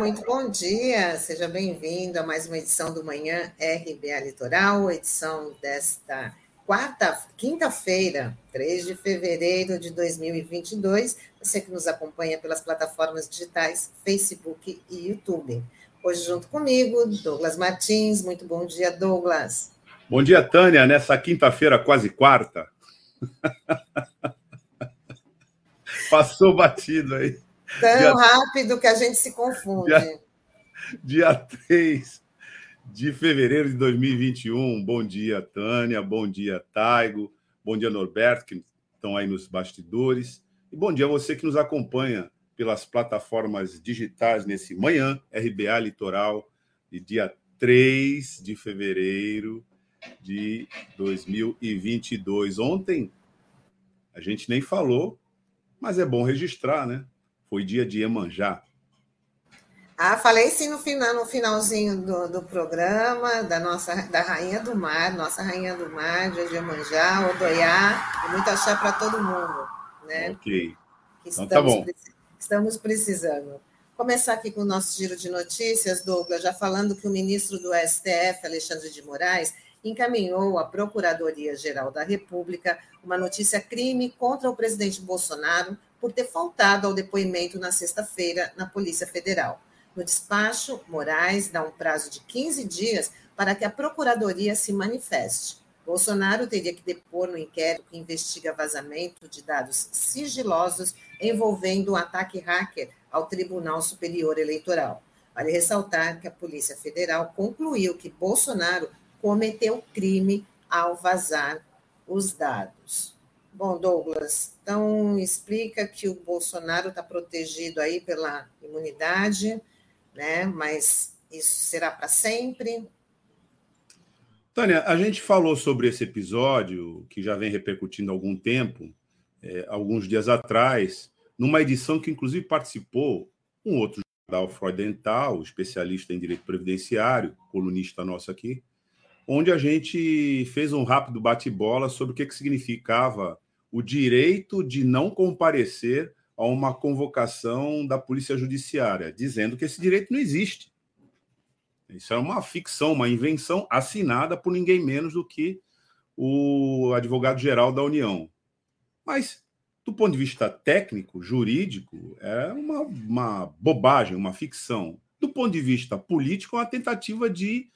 Muito bom dia. Seja bem-vindo a mais uma edição do Manhã RBA Litoral, edição desta quarta, quinta-feira, 3 de fevereiro de 2022. Você que nos acompanha pelas plataformas digitais Facebook e YouTube. Hoje, junto comigo, Douglas Martins. Muito bom dia, Douglas. Bom dia, Tânia, nessa quinta-feira, quase quarta. Passou batido aí. Tão dia... rápido que a gente se confunde. Dia, dia 3 de fevereiro de 2021. Bom dia, Tânia. Bom dia, Taigo. Bom dia, Norberto, que estão aí nos bastidores. E bom dia a você que nos acompanha pelas plataformas digitais nesse manhã, RBA Litoral, de dia 3 de fevereiro de 2022. Ontem a gente nem falou, mas é bom registrar, né? Foi dia de Iemanjá. Ah, falei sim no final, no finalzinho do, do programa, da nossa da Rainha do Mar, nossa Rainha do Mar, de Iemanjá, Odoiá, e muito axé para todo mundo, né? Ok. Então tá bom. Estamos precisando. Começar aqui com o nosso giro de notícias, Douglas, já falando que o ministro do STF, Alexandre de Moraes, encaminhou à Procuradoria-Geral da República uma notícia crime contra o presidente Bolsonaro por ter faltado ao depoimento na sexta-feira na Polícia Federal. No despacho, Moraes dá um prazo de 15 dias para que a Procuradoria se manifeste. Bolsonaro teria que depor no inquérito que investiga vazamento de dados sigilosos envolvendo o um ataque hacker ao Tribunal Superior Eleitoral. Vale ressaltar que a Polícia Federal concluiu que Bolsonaro cometeu crime ao vazar os dados. Bom, Douglas, então explica que o Bolsonaro está protegido aí pela imunidade, né? Mas isso será para sempre? Tânia, a gente falou sobre esse episódio que já vem repercutindo há algum tempo, é, alguns dias atrás, numa edição que inclusive participou um outro jornal Freudental, especialista em direito previdenciário, colunista nosso aqui, onde a gente fez um rápido bate-bola sobre o que, que significava o direito de não comparecer a uma convocação da Polícia Judiciária, dizendo que esse direito não existe. Isso é uma ficção, uma invenção assinada por ninguém menos do que o advogado-geral da União. Mas, do ponto de vista técnico, jurídico, é uma, uma bobagem, uma ficção. Do ponto de vista político, é uma tentativa de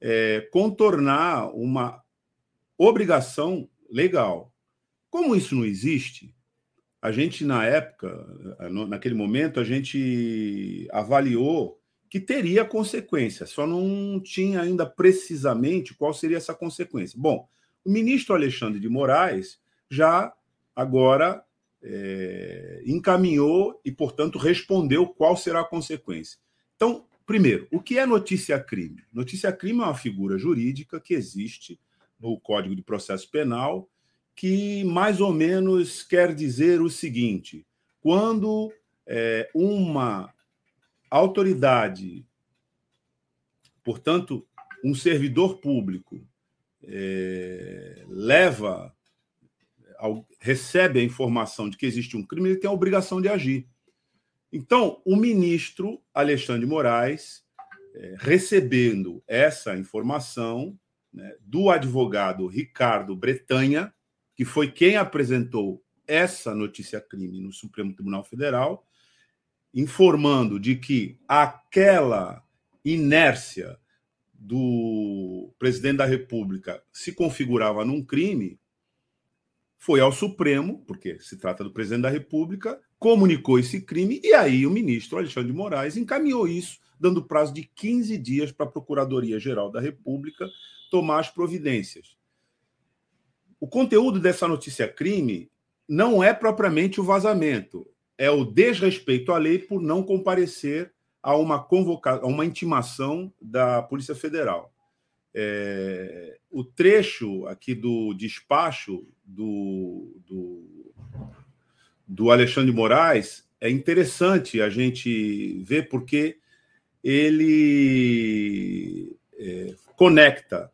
é, contornar uma obrigação legal. Como isso não existe, a gente, na época, naquele momento, a gente avaliou que teria consequência, só não tinha ainda precisamente qual seria essa consequência. Bom, o ministro Alexandre de Moraes já agora é, encaminhou e, portanto, respondeu qual será a consequência. Então, Primeiro, o que é notícia-crime? Notícia-crime é uma figura jurídica que existe no Código de Processo Penal, que mais ou menos quer dizer o seguinte: quando é, uma autoridade, portanto, um servidor público, é, leva, recebe a informação de que existe um crime, ele tem a obrigação de agir. Então, o ministro Alexandre de Moraes, é, recebendo essa informação né, do advogado Ricardo Bretanha, que foi quem apresentou essa notícia-crime no Supremo Tribunal Federal, informando de que aquela inércia do presidente da República se configurava num crime, foi ao Supremo, porque se trata do presidente da República, comunicou esse crime e aí o ministro Alexandre de Moraes encaminhou isso, dando prazo de 15 dias para a Procuradoria-Geral da República tomar as providências. O conteúdo dessa notícia crime não é propriamente o vazamento, é o desrespeito à lei por não comparecer a uma convocação, a uma intimação da Polícia Federal. É, o trecho aqui do despacho do, do do Alexandre Moraes é interessante a gente ver porque ele é, conecta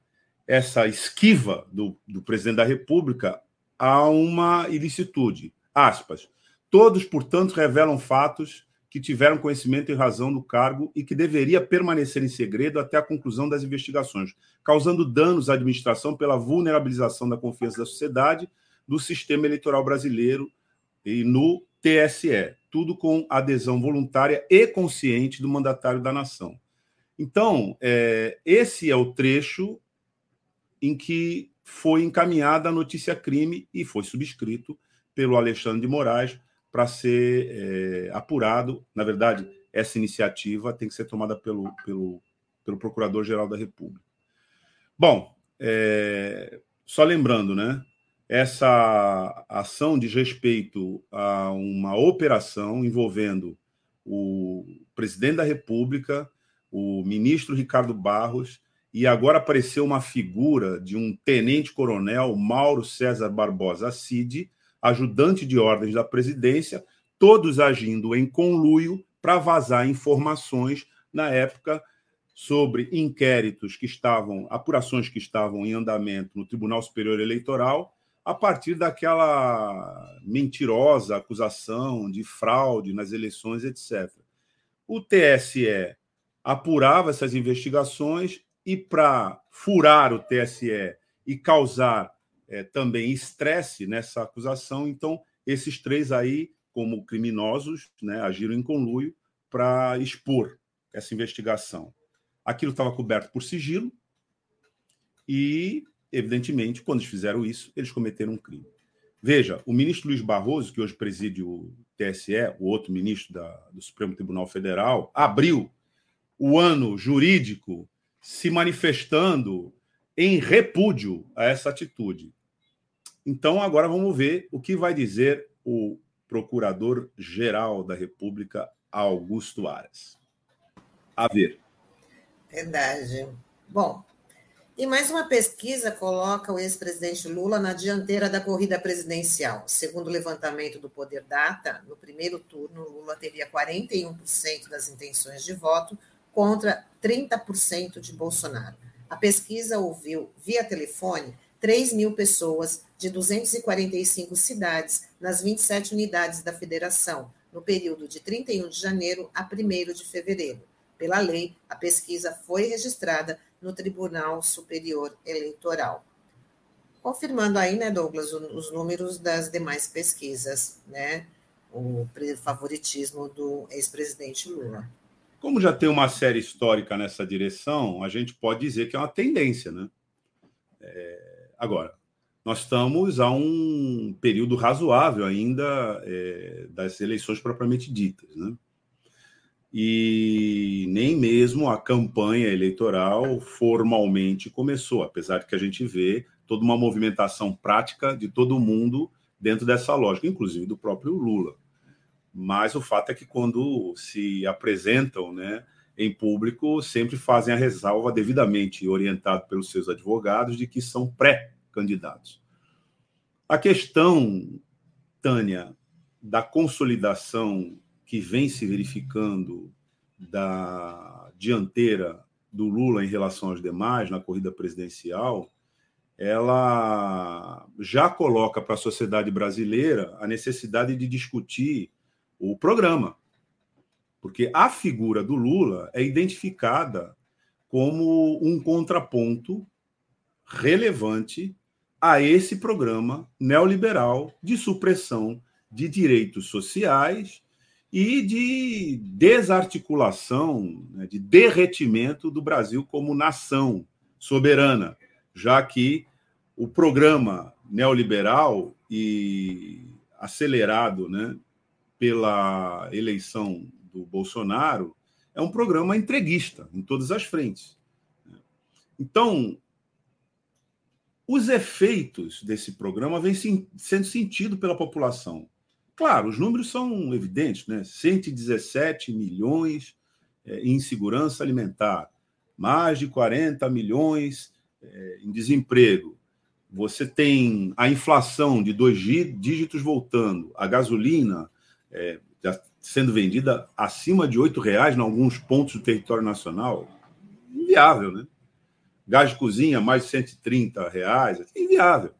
essa esquiva do, do presidente da República a uma ilicitude. Aspas. Todos, portanto, revelam fatos que tiveram conhecimento em razão do cargo e que deveria permanecer em segredo até a conclusão das investigações, causando danos à administração pela vulnerabilização da confiança da sociedade do sistema eleitoral brasileiro e no TSE, tudo com adesão voluntária e consciente do mandatário da nação. Então, é, esse é o trecho em que foi encaminhada a notícia crime e foi subscrito pelo Alexandre de Moraes para ser é, apurado. Na verdade, essa iniciativa tem que ser tomada pelo, pelo, pelo Procurador-Geral da República. Bom, é, só lembrando, né? Essa ação diz respeito a uma operação envolvendo o presidente da República, o ministro Ricardo Barros, e agora apareceu uma figura de um tenente-coronel Mauro César Barbosa Cid, ajudante de ordens da presidência, todos agindo em conluio para vazar informações na época sobre inquéritos que estavam, apurações que estavam em andamento no Tribunal Superior Eleitoral, a partir daquela mentirosa acusação de fraude nas eleições, etc. O TSE apurava essas investigações e, para furar o TSE e causar é, também estresse nessa acusação, então esses três aí, como criminosos, né, agiram em conluio para expor essa investigação. Aquilo estava coberto por sigilo e, evidentemente, quando eles fizeram isso, eles cometeram um crime. Veja, o ministro Luiz Barroso, que hoje preside o TSE, o outro ministro da, do Supremo Tribunal Federal, abriu o ano jurídico se manifestando em repúdio a essa atitude. Então, agora vamos ver o que vai dizer o Procurador-Geral da República, Augusto Aras. A ver. Verdade. Bom, e mais uma pesquisa coloca o ex-presidente Lula na dianteira da corrida presidencial. Segundo o levantamento do Poder Data, no primeiro turno, Lula teria 41% das intenções de voto contra 30% de Bolsonaro. A pesquisa ouviu, via telefone, 3 mil pessoas de 245 cidades nas 27 unidades da federação, no período de 31 de janeiro a 1 de fevereiro. Pela lei, a pesquisa foi registrada no Tribunal Superior Eleitoral. Confirmando aí, né, Douglas, os números das demais pesquisas, né, o favoritismo do ex-presidente Lula. Como já tem uma série histórica nessa direção, a gente pode dizer que é uma tendência, né? É Agora, nós estamos a um período razoável ainda é, das eleições propriamente ditas, né? E nem mesmo a campanha eleitoral formalmente começou, apesar de que a gente vê toda uma movimentação prática de todo mundo dentro dessa lógica, inclusive do próprio Lula. Mas o fato é que quando se apresentam, né, em público sempre fazem a ressalva devidamente orientado pelos seus advogados de que são pré-candidatos. A questão, Tânia, da consolidação que vem se verificando da dianteira do Lula em relação aos demais na corrida presidencial, ela já coloca para a sociedade brasileira a necessidade de discutir o programa. Porque a figura do Lula é identificada como um contraponto relevante a esse programa neoliberal de supressão de direitos sociais e de desarticulação, né, de derretimento do Brasil como nação soberana, já que o programa neoliberal e acelerado né, pela eleição do Bolsonaro é um programa entreguista em todas as frentes. Então, os efeitos desse programa vêm sendo sentidos pela população. Claro, os números são evidentes, né? 117 milhões é, em insegurança alimentar, mais de 40 milhões é, em desemprego. Você tem a inflação de dois dígitos voltando, a gasolina é, já sendo vendida acima de R$ reais em alguns pontos do território nacional, inviável, né? Gás de cozinha, mais de 130 reais, inviável.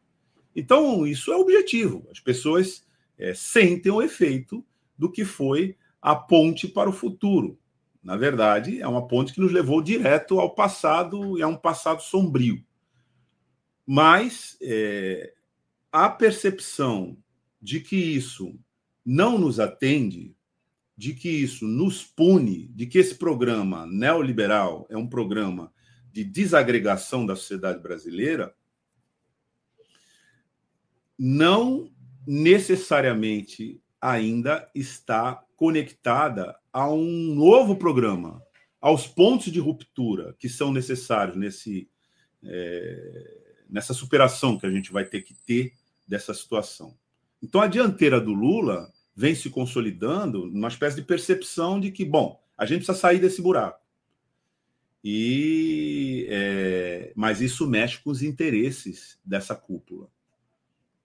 Então, isso é objetivo. As pessoas é, sentem o efeito do que foi a ponte para o futuro. Na verdade, é uma ponte que nos levou direto ao passado e a um passado sombrio. Mas é, a percepção de que isso não nos atende, de que isso nos pune, de que esse programa neoliberal é um programa de desagregação da sociedade brasileira, não necessariamente ainda está conectada a um novo programa, aos pontos de ruptura que são necessários nesse, é, nessa superação que a gente vai ter que ter dessa situação. Então, a dianteira do Lula vem se consolidando numa espécie de percepção de que, bom, a gente precisa sair desse buraco. E, é, mas isso mexe com os interesses dessa cúpula.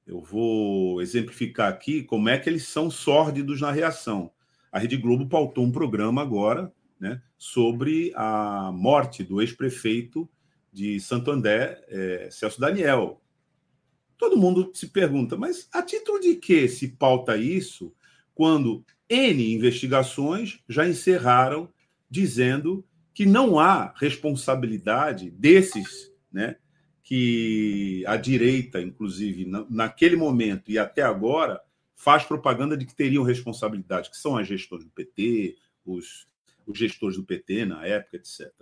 Eu vou exemplificar aqui como é que eles são sórdidos na reação. A Rede Globo pautou um programa agora né, sobre a morte do ex-prefeito de Santo André, é, Celso Daniel. Todo mundo se pergunta, mas a título de que se pauta isso quando N investigações já encerraram dizendo que não há responsabilidade desses, né, que a direita, inclusive, naquele momento e até agora, faz propaganda de que teriam responsabilidade, que são as gestores do PT, os, os gestores do PT na época, etc.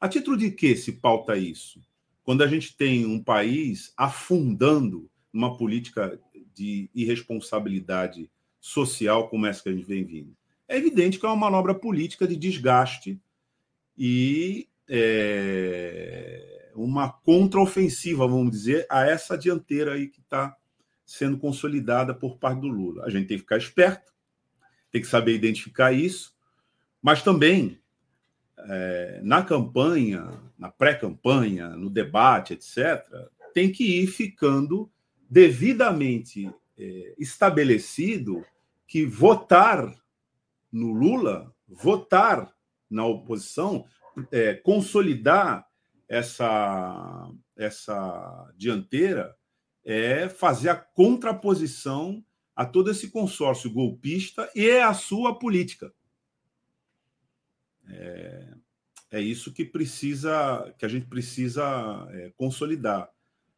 A título de que se pauta isso? Quando a gente tem um país afundando numa política de irresponsabilidade social como essa que a gente vem vindo. É evidente que é uma manobra política de desgaste e é, uma contraofensiva, vamos dizer, a essa dianteira aí que está sendo consolidada por parte do Lula. A gente tem que ficar esperto, tem que saber identificar isso, mas também é, na campanha, na pré-campanha, no debate, etc., tem que ir ficando devidamente é, estabelecido que votar no Lula, votar na oposição, é, consolidar essa, essa dianteira é fazer a contraposição a todo esse consórcio golpista e a sua política. É, é isso que precisa, que a gente precisa é, consolidar,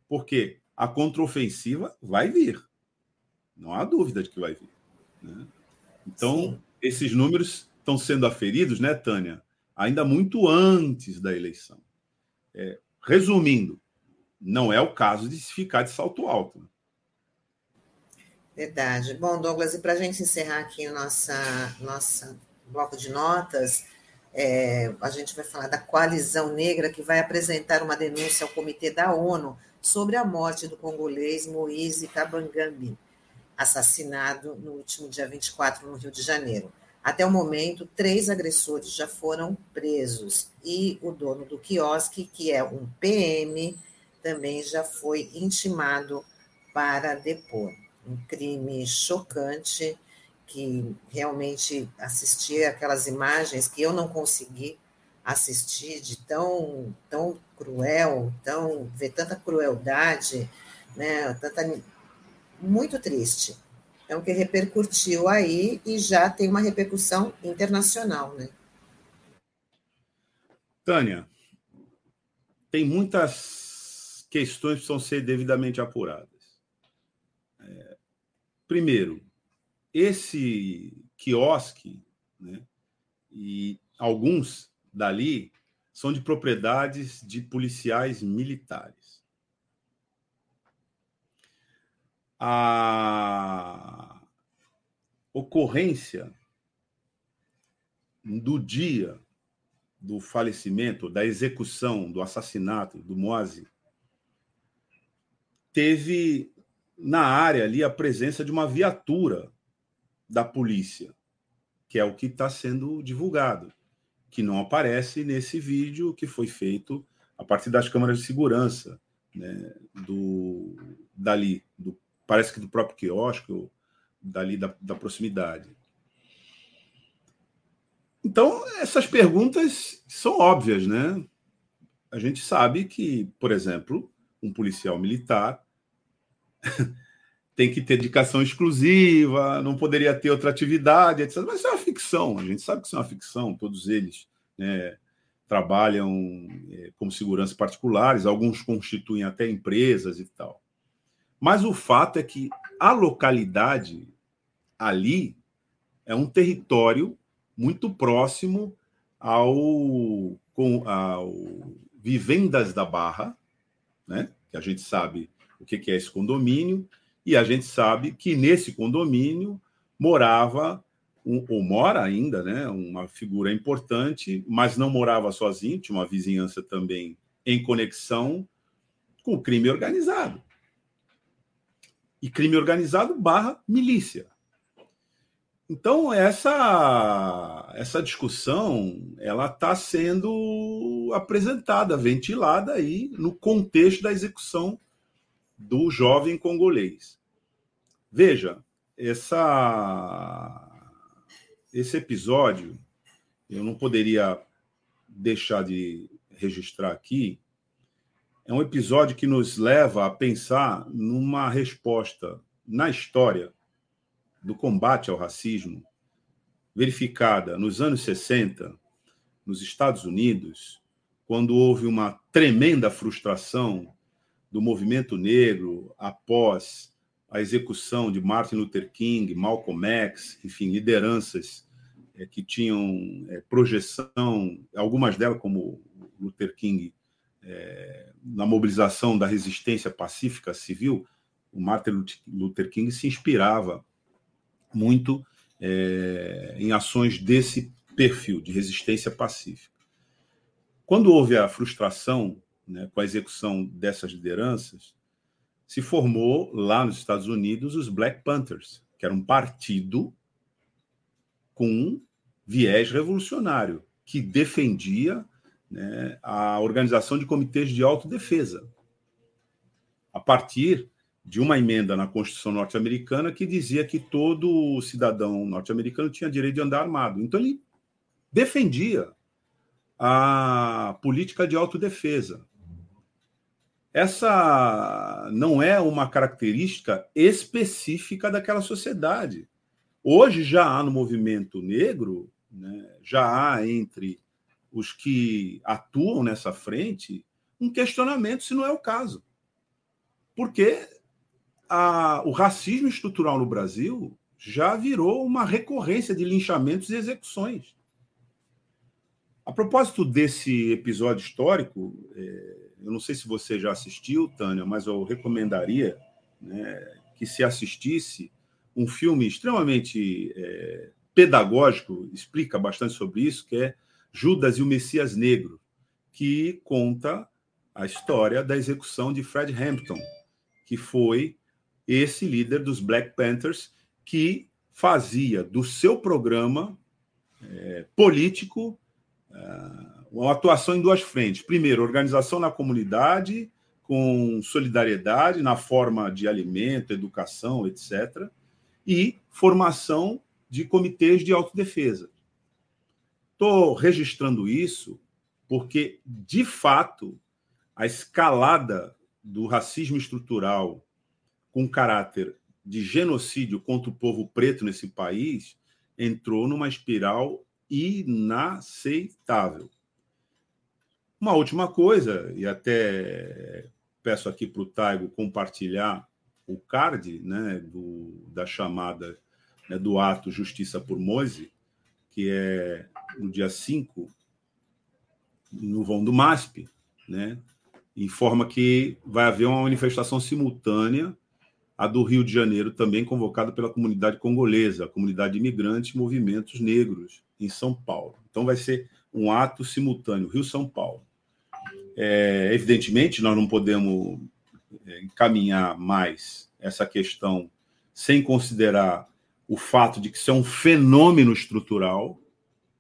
porque a contraofensiva vai vir, não há dúvida de que vai vir. Né? Então, Sim. esses números estão sendo aferidos, né, Tânia? Ainda muito antes da eleição. É, resumindo, não é o caso de se ficar de salto alto. Né? Verdade. Bom, Douglas, e para a gente encerrar aqui o nossa, nossa bloco de notas, é, a gente vai falar da coalizão negra que vai apresentar uma denúncia ao Comitê da ONU sobre a morte do congolês Moise Kabangambi, assassinado no último dia 24 no Rio de Janeiro. Até o momento, três agressores já foram presos e o dono do quiosque, que é um PM, também já foi intimado para depor. Um crime chocante que realmente assistir aquelas imagens que eu não consegui assistir de tão tão cruel, tão ver tanta crueldade, né? Tanta muito triste. É o que repercutiu aí e já tem uma repercussão internacional, né? Tânia, tem muitas questões que precisam ser devidamente apuradas. É, primeiro, esse quiosque, né, e alguns dali são de propriedades de policiais militares. A ocorrência do dia do falecimento, da execução, do assassinato do Moase, teve na área ali a presença de uma viatura da polícia, que é o que está sendo divulgado, que não aparece nesse vídeo que foi feito a partir das câmeras de segurança né, do dali, do, parece que do próprio quiosque, dali da, da proximidade. Então, essas perguntas são óbvias, né? A gente sabe que, por exemplo, um policial militar tem que ter dedicação exclusiva, não poderia ter outra atividade, etc. Mas isso é uma ficção, a gente sabe que isso é uma ficção, todos eles né, trabalham é, como segurança particulares, alguns constituem até empresas e tal. Mas o fato é que a localidade ali é um território muito próximo ao, com, ao Vivendas da Barra, né? que a gente sabe o que é esse condomínio, e a gente sabe que nesse condomínio morava, um, ou mora ainda, né, uma figura importante, mas não morava sozinho, tinha uma vizinhança também em conexão com o crime organizado. E crime organizado barra milícia. Então essa essa discussão ela está sendo apresentada, ventilada aí no contexto da execução do jovem congolês. Veja essa esse episódio eu não poderia deixar de registrar aqui. É um episódio que nos leva a pensar numa resposta na história do combate ao racismo, verificada nos anos 60, nos Estados Unidos, quando houve uma tremenda frustração do movimento negro após a execução de Martin Luther King, Malcolm X, enfim, lideranças é, que tinham é, projeção, algumas delas, como Luther King, é, na mobilização da resistência pacífica civil, o Martin Luther King se inspirava muito em ações desse perfil de resistência pacífica. Quando houve a frustração né, com a execução dessas lideranças, se formou lá nos Estados Unidos os Black Panthers, que era um partido com viés revolucionário, que defendia né, a organização de comitês de autodefesa. A partir de uma emenda na Constituição norte-americana que dizia que todo cidadão norte-americano tinha direito de andar armado. Então ele defendia a política de autodefesa. Essa não é uma característica específica daquela sociedade. Hoje já há no movimento negro, né, já há entre os que atuam nessa frente um questionamento se não é o caso. Porque a, o racismo estrutural no Brasil já virou uma recorrência de linchamentos e execuções. A propósito desse episódio histórico, é, eu não sei se você já assistiu, Tânia, mas eu recomendaria né, que se assistisse um filme extremamente é, pedagógico, explica bastante sobre isso, que é Judas e o Messias Negro, que conta a história da execução de Fred Hampton, que foi esse líder dos Black Panthers, que fazia do seu programa é, político é, uma atuação em duas frentes. Primeiro, organização na comunidade, com solidariedade na forma de alimento, educação, etc. E formação de comitês de autodefesa. Estou registrando isso porque, de fato, a escalada do racismo estrutural com caráter de genocídio contra o povo preto nesse país entrou numa espiral inaceitável. Uma última coisa, e até peço aqui para o Taigo compartilhar o card né, do, da chamada né, do ato Justiça por Moise, que é no dia 5, no vão do MASP, né, informa que vai haver uma manifestação simultânea a do Rio de Janeiro, também convocada pela comunidade congolesa, a comunidade imigrante e movimentos negros em São Paulo. Então, vai ser um ato simultâneo, Rio-São Paulo. É, evidentemente, nós não podemos é, encaminhar mais essa questão sem considerar o fato de que isso é um fenômeno estrutural,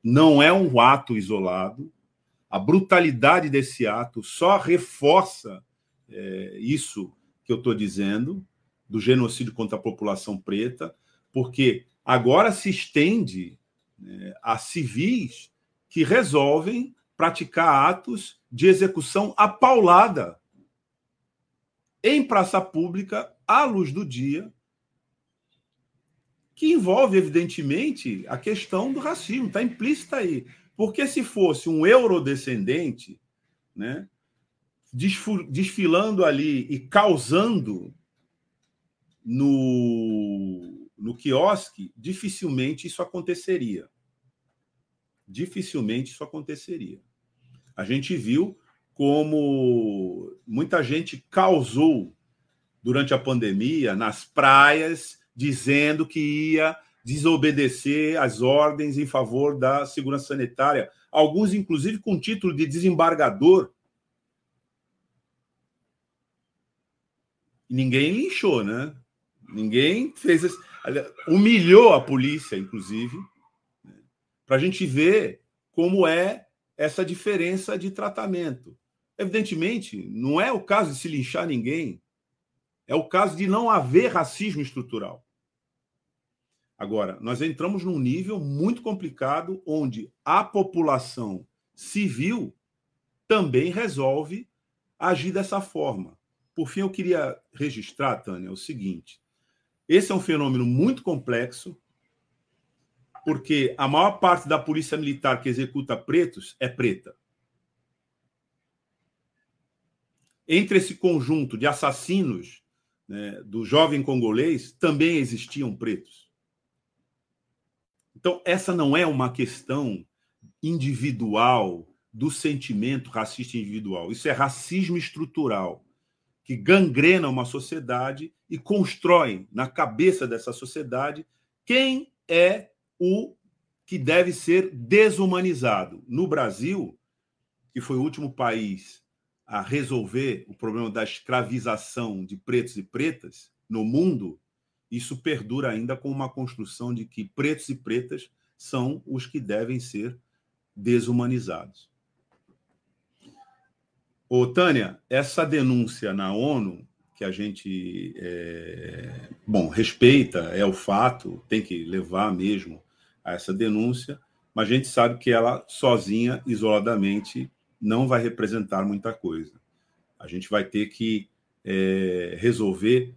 não é um ato isolado. A brutalidade desse ato só reforça é, isso que eu estou dizendo do genocídio contra a população preta, porque agora se estende né, a civis que resolvem praticar atos de execução apaulada em praça pública, à luz do dia, que envolve, evidentemente, a questão do racismo, está implícita aí. Porque se fosse um eurodescendente, né, desfilando ali e causando no, no quiosque, dificilmente isso aconteceria. Dificilmente isso aconteceria. A gente viu como muita gente causou durante a pandemia nas praias, dizendo que ia desobedecer às ordens em favor da segurança sanitária, alguns inclusive com título de desembargador. Ninguém linchou, né? Ninguém fez. Humilhou a polícia, inclusive, né? para a gente ver como é essa diferença de tratamento. Evidentemente, não é o caso de se linchar ninguém, é o caso de não haver racismo estrutural. Agora, nós entramos num nível muito complicado onde a população civil também resolve agir dessa forma. Por fim, eu queria registrar, Tânia, o seguinte: esse é um fenômeno muito complexo, porque a maior parte da polícia militar que executa pretos é preta. Entre esse conjunto de assassinos né, do jovem congolês, também existiam pretos. Então, essa não é uma questão individual do sentimento racista individual. Isso é racismo estrutural que gangrena uma sociedade e constrói na cabeça dessa sociedade quem é o que deve ser desumanizado. No Brasil, que foi o último país a resolver o problema da escravização de pretos e pretas no mundo, isso perdura ainda com uma construção de que pretos e pretas são os que devem ser desumanizados. Ô, Tânia, essa denúncia na ONU, que a gente, é, bom, respeita, é o fato, tem que levar mesmo a essa denúncia, mas a gente sabe que ela sozinha, isoladamente, não vai representar muita coisa. A gente vai ter que é, resolver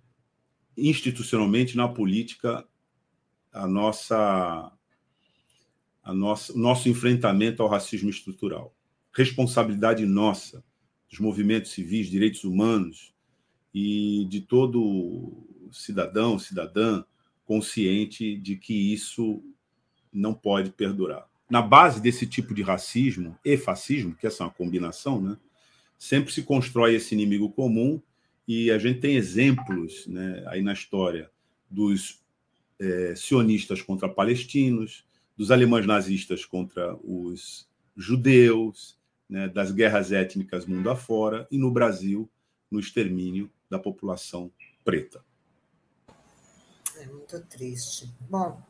institucionalmente na política a nossa a nossa nosso enfrentamento ao racismo estrutural. Responsabilidade nossa dos movimentos civis, direitos humanos e de todo cidadão, cidadã consciente de que isso não pode perdurar. Na base desse tipo de racismo e fascismo, que essa é uma combinação, né, sempre se constrói esse inimigo comum e a gente tem exemplos né, aí na história dos é, sionistas contra palestinos, dos alemães nazistas contra os judeus, né, das guerras étnicas mundo afora, e no Brasil, no extermínio da população preta. É muito triste. Bom,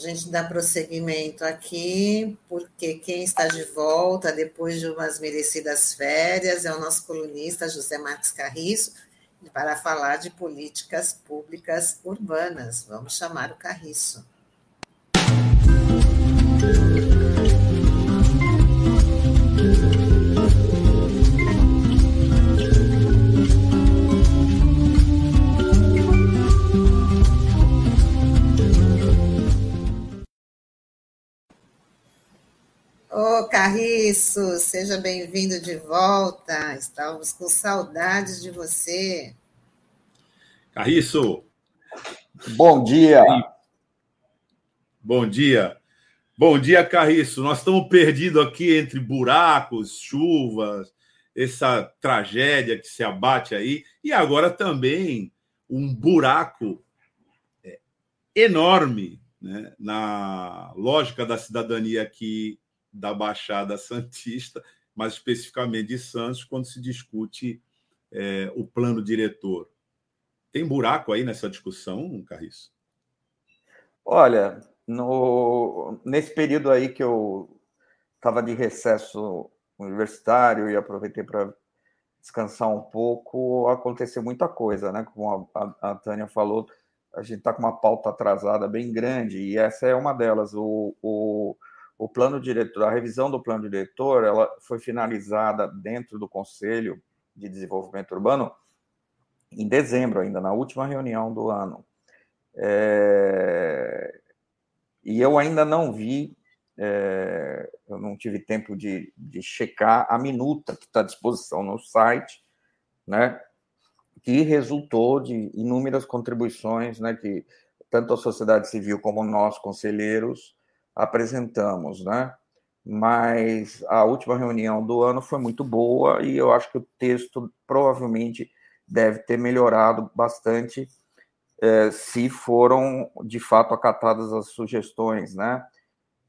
a gente dá prosseguimento aqui, porque quem está de volta depois de umas merecidas férias é o nosso colunista José Marques Carriço, para falar de políticas públicas urbanas. Vamos chamar o Carriço. Ô, Carriço, seja bem-vindo de volta. Estávamos com saudades de você. Carriço. Bom dia. Bom dia. Bom dia, Carriço. Nós estamos perdidos aqui entre buracos, chuvas, essa tragédia que se abate aí, e agora também um buraco é, enorme né, na lógica da cidadania que da Baixada Santista, mais especificamente de Santos, quando se discute é, o plano diretor. Tem buraco aí nessa discussão, Carriço? Olha, no, nesse período aí que eu estava de recesso universitário e aproveitei para descansar um pouco, aconteceu muita coisa, né? Como a, a, a Tânia falou, a gente está com uma pauta atrasada bem grande e essa é uma delas. O, o, o plano diretor, a revisão do plano diretor, ela foi finalizada dentro do Conselho de Desenvolvimento Urbano em dezembro ainda, na última reunião do ano. É, e eu ainda não vi, é, eu não tive tempo de, de checar a minuta que está à disposição no site, né, que resultou de inúmeras contribuições né, que tanto a sociedade civil como nós, conselheiros, apresentamos, né? Mas a última reunião do ano foi muito boa e eu acho que o texto provavelmente deve ter melhorado bastante é, se foram de fato acatadas as sugestões, né?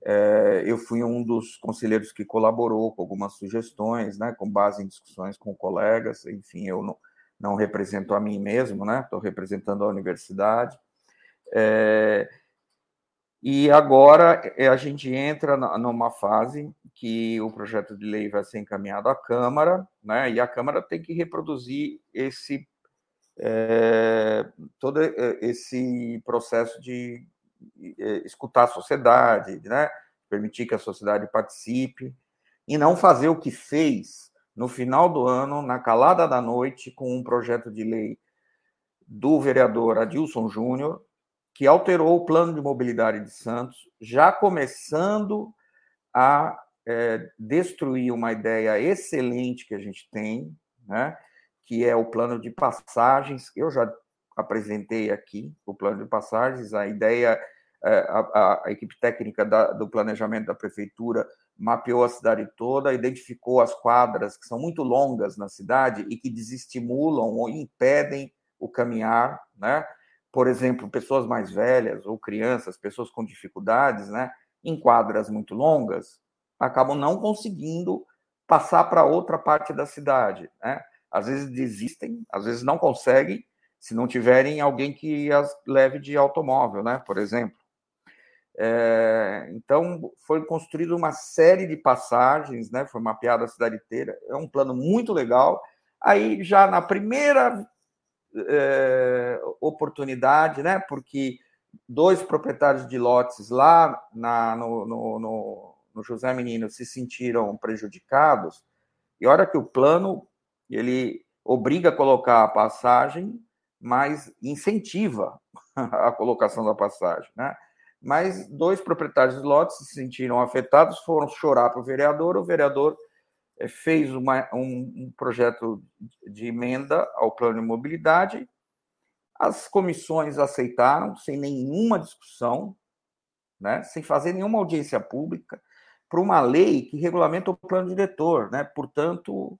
É, eu fui um dos conselheiros que colaborou com algumas sugestões, né? Com base em discussões com colegas, enfim, eu não, não represento a mim mesmo, né? Estou representando a universidade. É, e agora é, a gente entra numa fase que o projeto de lei vai ser encaminhado à Câmara, né? E a Câmara tem que reproduzir esse é, todo é, esse processo de escutar a sociedade, né? Permitir que a sociedade participe e não fazer o que fez no final do ano, na calada da noite, com um projeto de lei do vereador Adilson Júnior, que alterou o plano de mobilidade de Santos, já começando a é, destruir uma ideia excelente que a gente tem, né, que é o plano de passagens. Eu já apresentei aqui o plano de passagens, a ideia, é, a, a, a equipe técnica da, do planejamento da prefeitura mapeou a cidade toda, identificou as quadras que são muito longas na cidade e que desestimulam ou impedem o caminhar, né? Por exemplo, pessoas mais velhas ou crianças, pessoas com dificuldades, né, em quadras muito longas, acabam não conseguindo passar para outra parte da cidade, né? Às vezes desistem, às vezes não conseguem, se não tiverem alguém que as leve de automóvel, né? Por exemplo. É, então, foi construída uma série de passagens, né? Foi mapeada a cidade inteira. É um plano muito legal. Aí, já na primeira é, oportunidade, né? Porque dois proprietários de lotes lá na, no, no, no, no José Menino se sentiram prejudicados. E olha que o plano ele obriga a colocar a passagem, mas incentiva a colocação da passagem, né? Mas dois proprietários de lotes se sentiram afetados, foram chorar para o vereador, o vereador fez uma, um, um, projeto de emenda ao plano de mobilidade, as comissões aceitaram sem nenhuma discussão, né, sem fazer nenhuma audiência pública, para uma lei que regulamenta o plano diretor. Né? Portanto,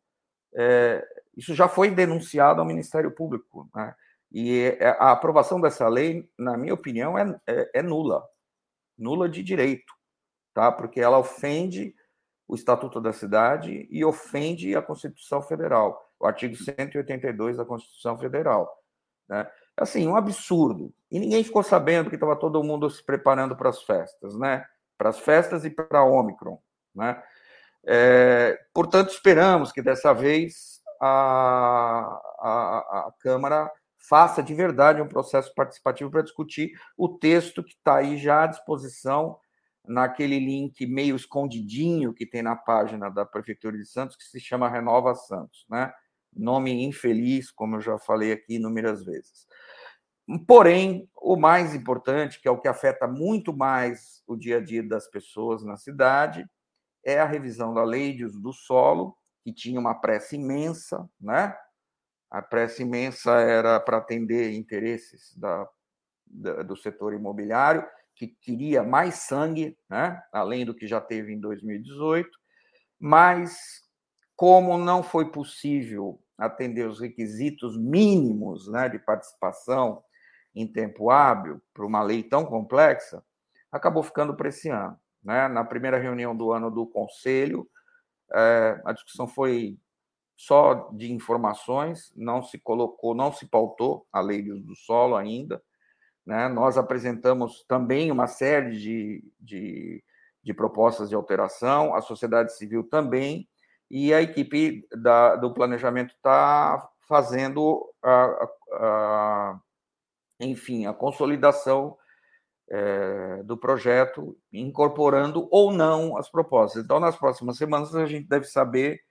é, isso já foi denunciado ao Ministério Público. Né? E é, a aprovação dessa lei, na minha opinião, é, é, é nula nula de direito, tá? porque ela ofende o Estatuto da Cidade e ofende a Constituição Federal, o artigo 182 da Constituição Federal. Né? Assim, um absurdo. E ninguém ficou sabendo que estava todo mundo se preparando para as festas, né? Para as festas e para a Omicron, né? É, portanto, esperamos que dessa vez a, a, a Câmara faça de verdade um processo participativo para discutir o texto que está aí já à disposição naquele link meio escondidinho que tem na página da Prefeitura de Santos, que se chama Renova Santos, né? Nome infeliz, como eu já falei aqui inúmeras vezes. Porém, o mais importante, que é o que afeta muito mais o dia a dia das pessoas na cidade, é a revisão da lei de uso do solo, que tinha uma pressa imensa, né? A pressa imensa era para atender interesses da, da, do setor imobiliário, que queria mais sangue, né? além do que já teve em 2018, mas como não foi possível atender os requisitos mínimos né, de participação em tempo hábil para uma lei tão complexa, acabou ficando para esse ano. Né? Na primeira reunião do ano do Conselho, é, a discussão foi só de informações, não se colocou, não se pautou a lei do solo ainda, né? Nós apresentamos também uma série de, de, de, propostas de alteração, a sociedade civil também, e a equipe da, do planejamento está fazendo, a, a, enfim, a consolidação é, do projeto, incorporando ou não as propostas. Então, nas próximas semanas, a gente deve saber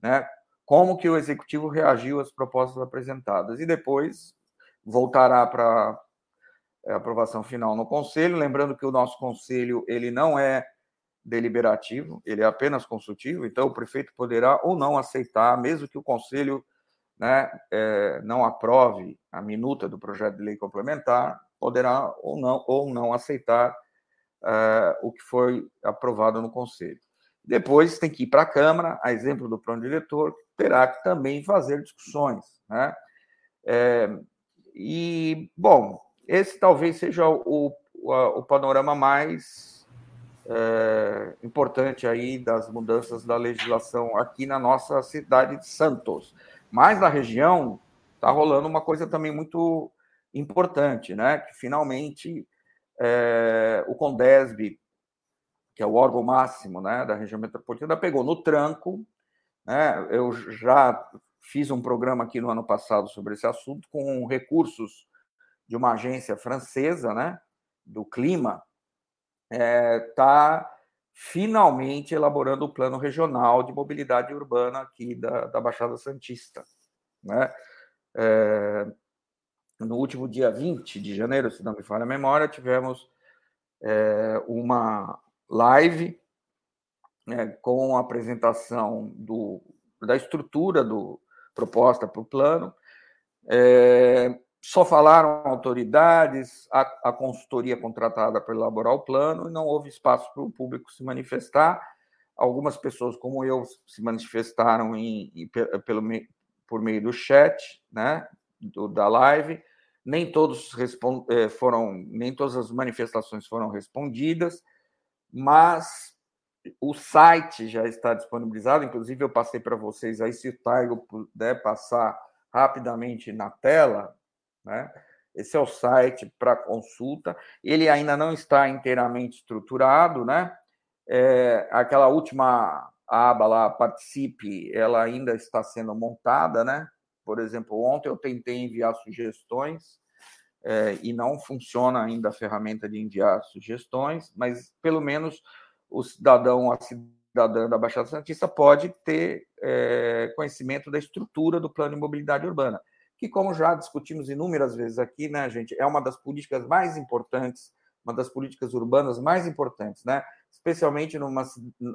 né, como que o executivo reagiu às propostas apresentadas. E depois voltará para aprovação final no conselho, lembrando que o nosso conselho ele não é deliberativo, ele é apenas consultivo, então o prefeito poderá ou não aceitar, mesmo que o conselho né, é, não aprove a minuta do projeto de lei complementar, poderá ou não, ou não aceitar é, o que foi aprovado no conselho. Depois tem que ir para a Câmara, a exemplo do plano diretor, terá que também fazer discussões. Né? É, e, bom, esse talvez seja o, o, o panorama mais é, importante aí das mudanças da legislação aqui na nossa cidade de Santos. Mas na região está rolando uma coisa também muito importante, né? Que finalmente é, o Condesb, que é o órgão máximo né, da região metropolitana, pegou no tranco. Né? Eu já fiz um programa aqui no ano passado sobre esse assunto com recursos de uma agência francesa, né, do clima, está é, tá finalmente elaborando o plano regional de mobilidade urbana aqui da, da Baixada Santista. Né? É, no último dia 20 de janeiro, se não me falha a memória, tivemos é, uma live né, com a apresentação do, da estrutura do proposta para o plano. É, só falaram autoridades, a, a consultoria contratada para elaborar o plano, e não houve espaço para o público se manifestar. Algumas pessoas, como eu, se manifestaram em, em, pelo, por meio do chat, né, do, da live. Nem todos eh, foram, nem todas as manifestações foram respondidas, mas o site já está disponibilizado. Inclusive, eu passei para vocês aí, se o Taigo puder passar rapidamente na tela, né? Esse é o site para consulta. Ele ainda não está inteiramente estruturado, né? É, aquela última aba lá, participe, ela ainda está sendo montada, né? Por exemplo, ontem eu tentei enviar sugestões é, e não funciona ainda a ferramenta de enviar sugestões, mas pelo menos o cidadão, a cidadã da Baixada Santista pode ter é, conhecimento da estrutura do plano de mobilidade urbana que, como já discutimos inúmeras vezes aqui, né, gente, é uma das políticas mais importantes, uma das políticas urbanas mais importantes, né? Especialmente numa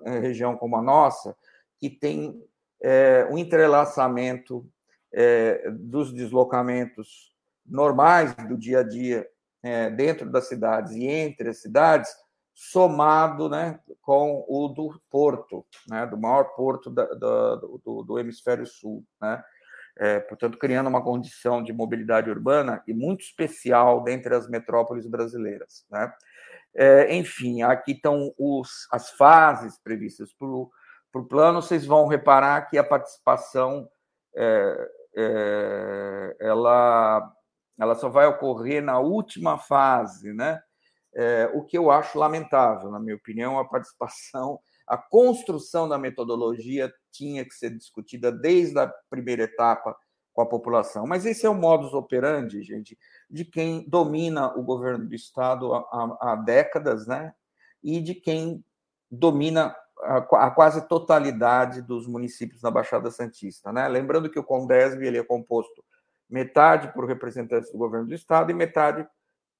eh, região como a nossa, que tem é, um entrelaçamento é, dos deslocamentos normais do dia a dia é, dentro das cidades e entre as cidades, somado né, com o do porto, né, do maior porto da, da, do, do, hemisfério sul. Né? É, portanto, criando uma condição de mobilidade urbana e muito especial dentre as metrópoles brasileiras. Né? É, enfim, aqui estão os, as fases previstas para o plano. Vocês vão reparar que a participação é, é, ela, ela só vai ocorrer na última fase, né? É, o que eu acho lamentável, na minha opinião, a participação a construção da metodologia tinha que ser discutida desde a primeira etapa com a população. Mas esse é o modus operandi, gente, de quem domina o governo do Estado há, há décadas, né? E de quem domina a, quase totalidade dos municípios na Baixada Santista, né? Lembrando que o Condesb ele é composto metade por representantes do governo do Estado e metade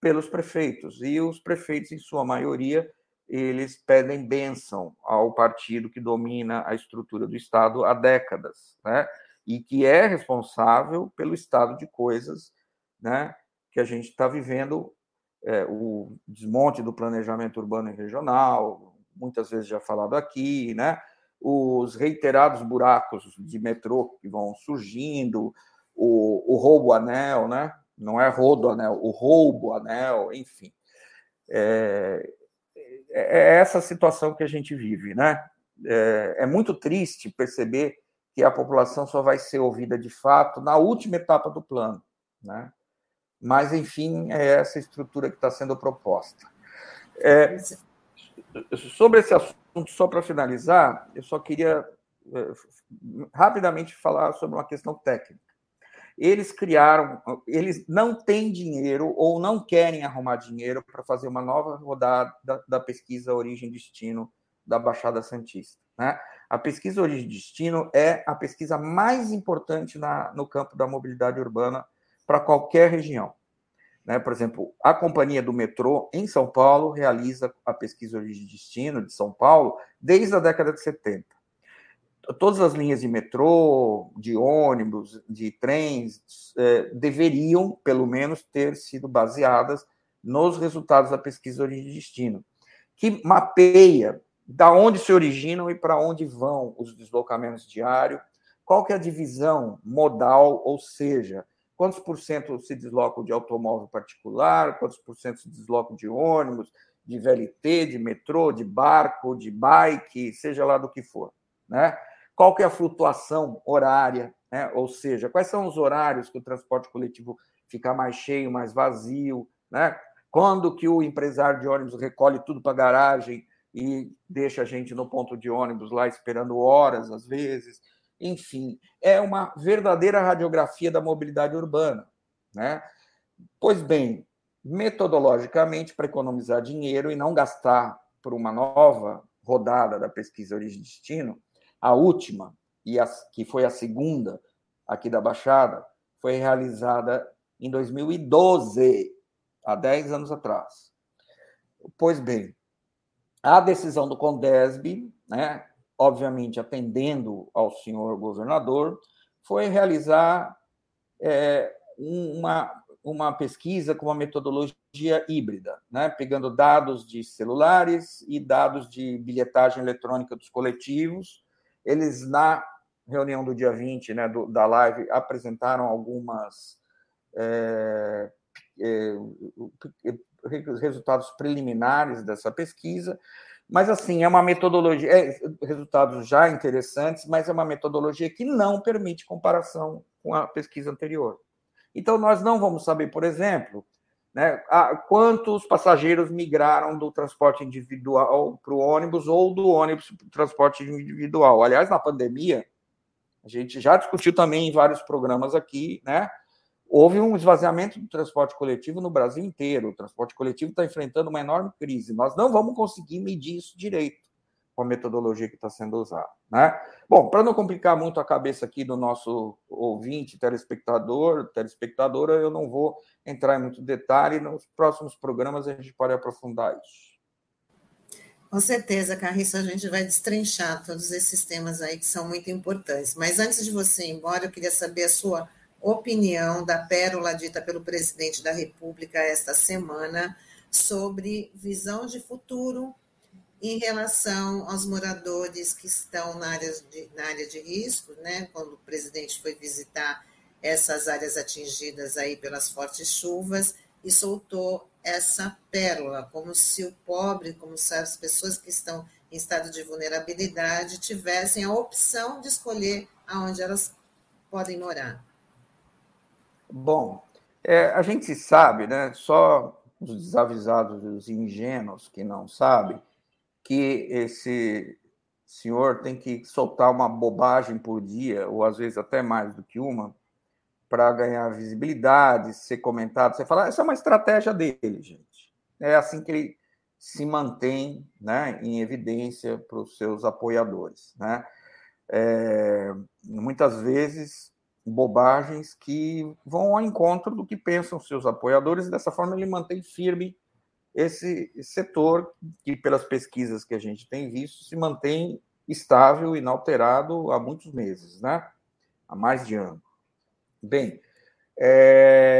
pelos prefeitos. E os prefeitos, em sua maioria, eles pedem bênção ao partido que domina a estrutura do Estado há décadas, né? E que é responsável pelo estado de coisas, né? Que a gente está vivendo, é, o desmonte do planejamento urbano e regional, muitas vezes já falado aqui, né? Os reiterados buracos de metrô que vão surgindo, o, o roubo anel, né? Não é rodo anel, o roubo anel, enfim. É, é, é essa situação que a gente vive, né? É, é, muito triste perceber que a população só vai ser ouvida de fato na última etapa do plano, né? Mas, enfim, é essa estrutura que está sendo proposta. É, sobre esse assunto, só para finalizar, eu só queria é, rapidamente falar sobre uma questão técnica eles criaram, eles não têm dinheiro ou não querem arrumar dinheiro para fazer uma nova rodada da, da pesquisa Origem e Destino da Baixada Santista. Né? A pesquisa Origem e Destino é a pesquisa mais importante na, no campo da mobilidade urbana para qualquer região. Né? Por exemplo, a companhia do metrô em São Paulo realiza a pesquisa origem e destino de São Paulo desde a década de 70. Todas as linhas de metrô, de ônibus, de trens, eh, deveriam, pelo menos, ter sido baseadas nos resultados da pesquisa origem e destino, que mapeia da onde se originam e para onde vão os deslocamentos diários, qual que é a divisão modal, ou seja, quantos por cento se deslocam de automóvel particular, quantos por cento se deslocam de ônibus, de VLT, de metrô, de barco, de bike, seja lá do que for, né? Qual que é a flutuação horária, né? Ou seja, quais são os horários que o transporte coletivo fica mais cheio, mais vazio, né? Quando que o empresário de ônibus recolhe tudo para a garagem e deixa a gente no ponto de ônibus lá esperando horas, às vezes. Enfim, é uma verdadeira radiografia da mobilidade urbana. Né? Pois bem, metodologicamente, para economizar dinheiro e não gastar por uma nova rodada da pesquisa Origem e Destino, a última, e a, que foi a segunda aqui da Baixada, foi realizada em 2012, há 10 anos atrás. Pois bem, a decisão do Condesb, né, obviamente atendendo ao senhor governador, foi realizar é, uma, uma pesquisa com uma metodologia híbrida, né, pegando dados de celulares e dados de bilhetagem eletrônica dos coletivos. Eles, na reunião do dia 20 né, do, da live, apresentaram algumas. É, é, resultados preliminares dessa pesquisa, mas assim, é uma metodologia, é, resultados já interessantes, mas é uma metodologia que não permite comparação com a pesquisa anterior. Então, nós não vamos saber, por exemplo, né, a, quantos passageiros migraram do transporte individual para o ônibus ou do ônibus para o transporte individual. Aliás, na pandemia, a gente já discutiu também em vários programas aqui, né? houve um esvaziamento do transporte coletivo no Brasil inteiro. O transporte coletivo está enfrentando uma enorme crise. Nós não vamos conseguir medir isso direito com a metodologia que está sendo usada. Né? Bom, para não complicar muito a cabeça aqui do nosso ouvinte, telespectador, telespectadora, eu não vou entrar em muito detalhe. Nos próximos programas a gente pode aprofundar isso. Com certeza, Carriço, a gente vai destrinchar todos esses temas aí que são muito importantes. Mas antes de você ir embora, eu queria saber a sua opinião da pérola dita pelo presidente da República esta semana sobre visão de futuro em relação aos moradores que estão na área de, na área de risco, né? Quando o presidente foi visitar essas áreas atingidas aí pelas fortes chuvas e soltou essa pérola, como se o pobre, como se as pessoas que estão em estado de vulnerabilidade tivessem a opção de escolher aonde elas podem morar. Bom, é, a gente sabe, né? Só os desavisados, os ingênuos que não sabem, que esse senhor tem que soltar uma bobagem por dia, ou às vezes até mais do que uma, para ganhar visibilidade, ser comentado. Você fala, essa é uma estratégia dele, gente. É assim que ele se mantém né, em evidência para os seus apoiadores. Né? É, muitas vezes bobagens que vão ao encontro do que pensam seus apoiadores, e dessa forma ele mantém firme esse setor que, pelas pesquisas que a gente tem visto, se mantém estável, inalterado há muitos meses, né? há mais de ano. Bem, é...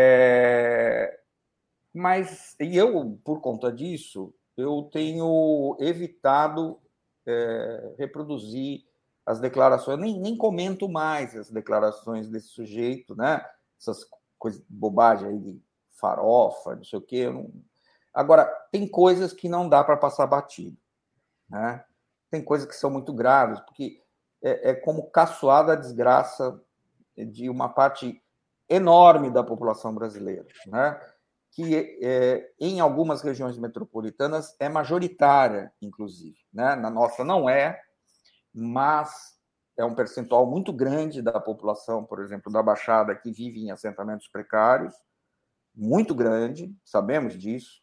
mas e eu, por conta disso, eu tenho evitado é, reproduzir as declarações, nem, nem comento mais as declarações desse sujeito, né? Essas coisas, bobagem aí de farofa, não sei o quê. Não... Agora, tem coisas que não dá para passar batido, né? Tem coisas que são muito graves, porque é, é como caçoada a desgraça de uma parte enorme da população brasileira, né? que é, em algumas regiões metropolitanas é majoritária, inclusive. Né? Na nossa não é, mas é um percentual muito grande da população, por exemplo, da Baixada, que vive em assentamentos precários, muito grande, sabemos disso.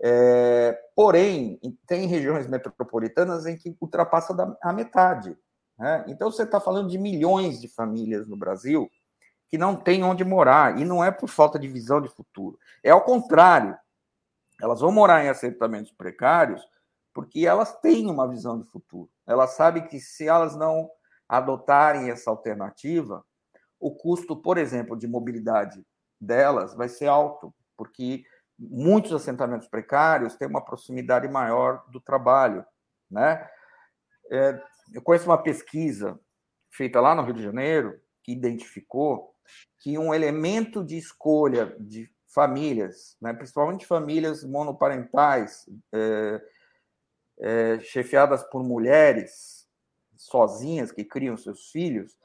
É, porém, tem regiões metropolitanas em que ultrapassa a metade. Né? Então, você está falando de milhões de famílias no Brasil que não têm onde morar, e não é por falta de visão de futuro. É ao contrário. Elas vão morar em assentamentos precários porque elas têm uma visão de futuro. Elas sabem que se elas não adotarem essa alternativa, o custo, por exemplo, de mobilidade delas vai ser alto, porque muitos assentamentos precários têm uma proximidade maior do trabalho, né? É, eu conheço uma pesquisa feita lá no Rio de Janeiro que identificou que um elemento de escolha de famílias, né, principalmente famílias monoparentais, é, é, chefiadas por mulheres sozinhas que criam seus filhos,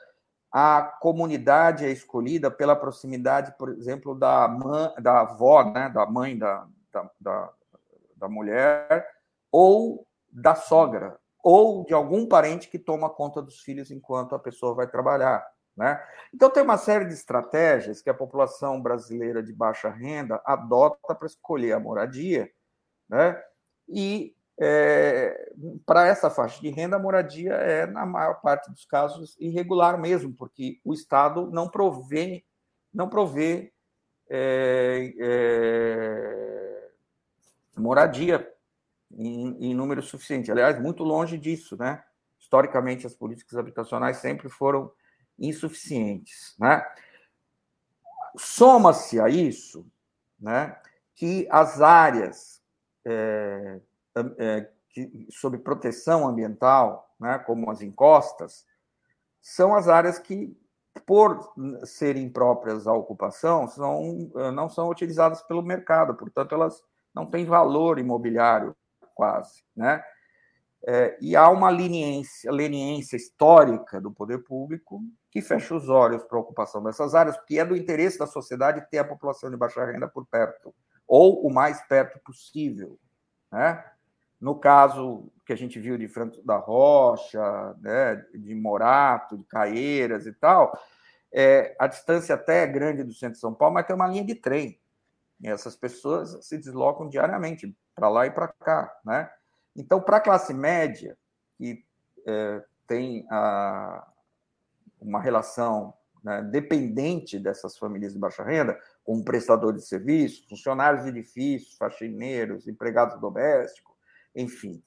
a comunidade é escolhida pela proximidade, por exemplo, da, mãe, da avó, né, da mãe da, da, da, da mulher, ou da sogra, ou de algum parente que toma conta dos filhos enquanto a pessoa vai trabalhar. Né? Então, tem uma série de estratégias que a população brasileira de baixa renda adota para escolher a moradia, né? e é, para essa faixa de renda, a moradia é, na maior parte dos casos, irregular mesmo, porque o Estado não provê, não provê é, é, moradia em, em número suficiente. Aliás, muito longe disso, né? Historicamente, as políticas habitacionais sempre foram insuficientes, né? Soma-se a isso, né, que as áreas é, é, que, sob proteção ambiental, né, como as encostas, são as áreas que, por serem próprias à ocupação, são, não são utilizadas pelo mercado, portanto, elas não têm valor imobiliário quase, né? É, e há uma leniência, leniência histórica do poder público que fecha os olhos para a ocupação dessas áreas, porque é do interesse da sociedade ter a população de baixa renda por perto, ou o mais perto possível. Né? No caso que a gente viu de Franco da Rocha, né, de Morato, de Caieiras e tal, é, a distância até é grande do centro de São Paulo, mas tem uma linha de trem. E essas pessoas se deslocam diariamente para lá e para cá. Né? Então, para a classe média, que é, tem a, uma relação né, dependente dessas famílias de baixa renda, como prestadores de serviço, funcionários de edifícios, faxineiros, empregados domésticos, enfim,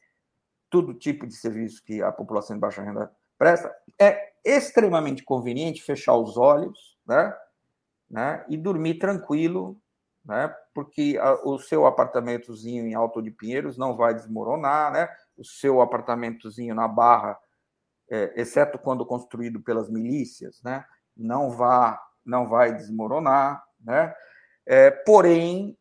todo tipo de serviço que a população de baixa renda presta, é extremamente conveniente fechar os olhos, né? né e dormir tranquilo, né? Porque a, o seu apartamentozinho em Alto de Pinheiros não vai desmoronar, né? O seu apartamentozinho na Barra, é, exceto quando construído pelas milícias, né? Não vai, não vai desmoronar, né? É, porém,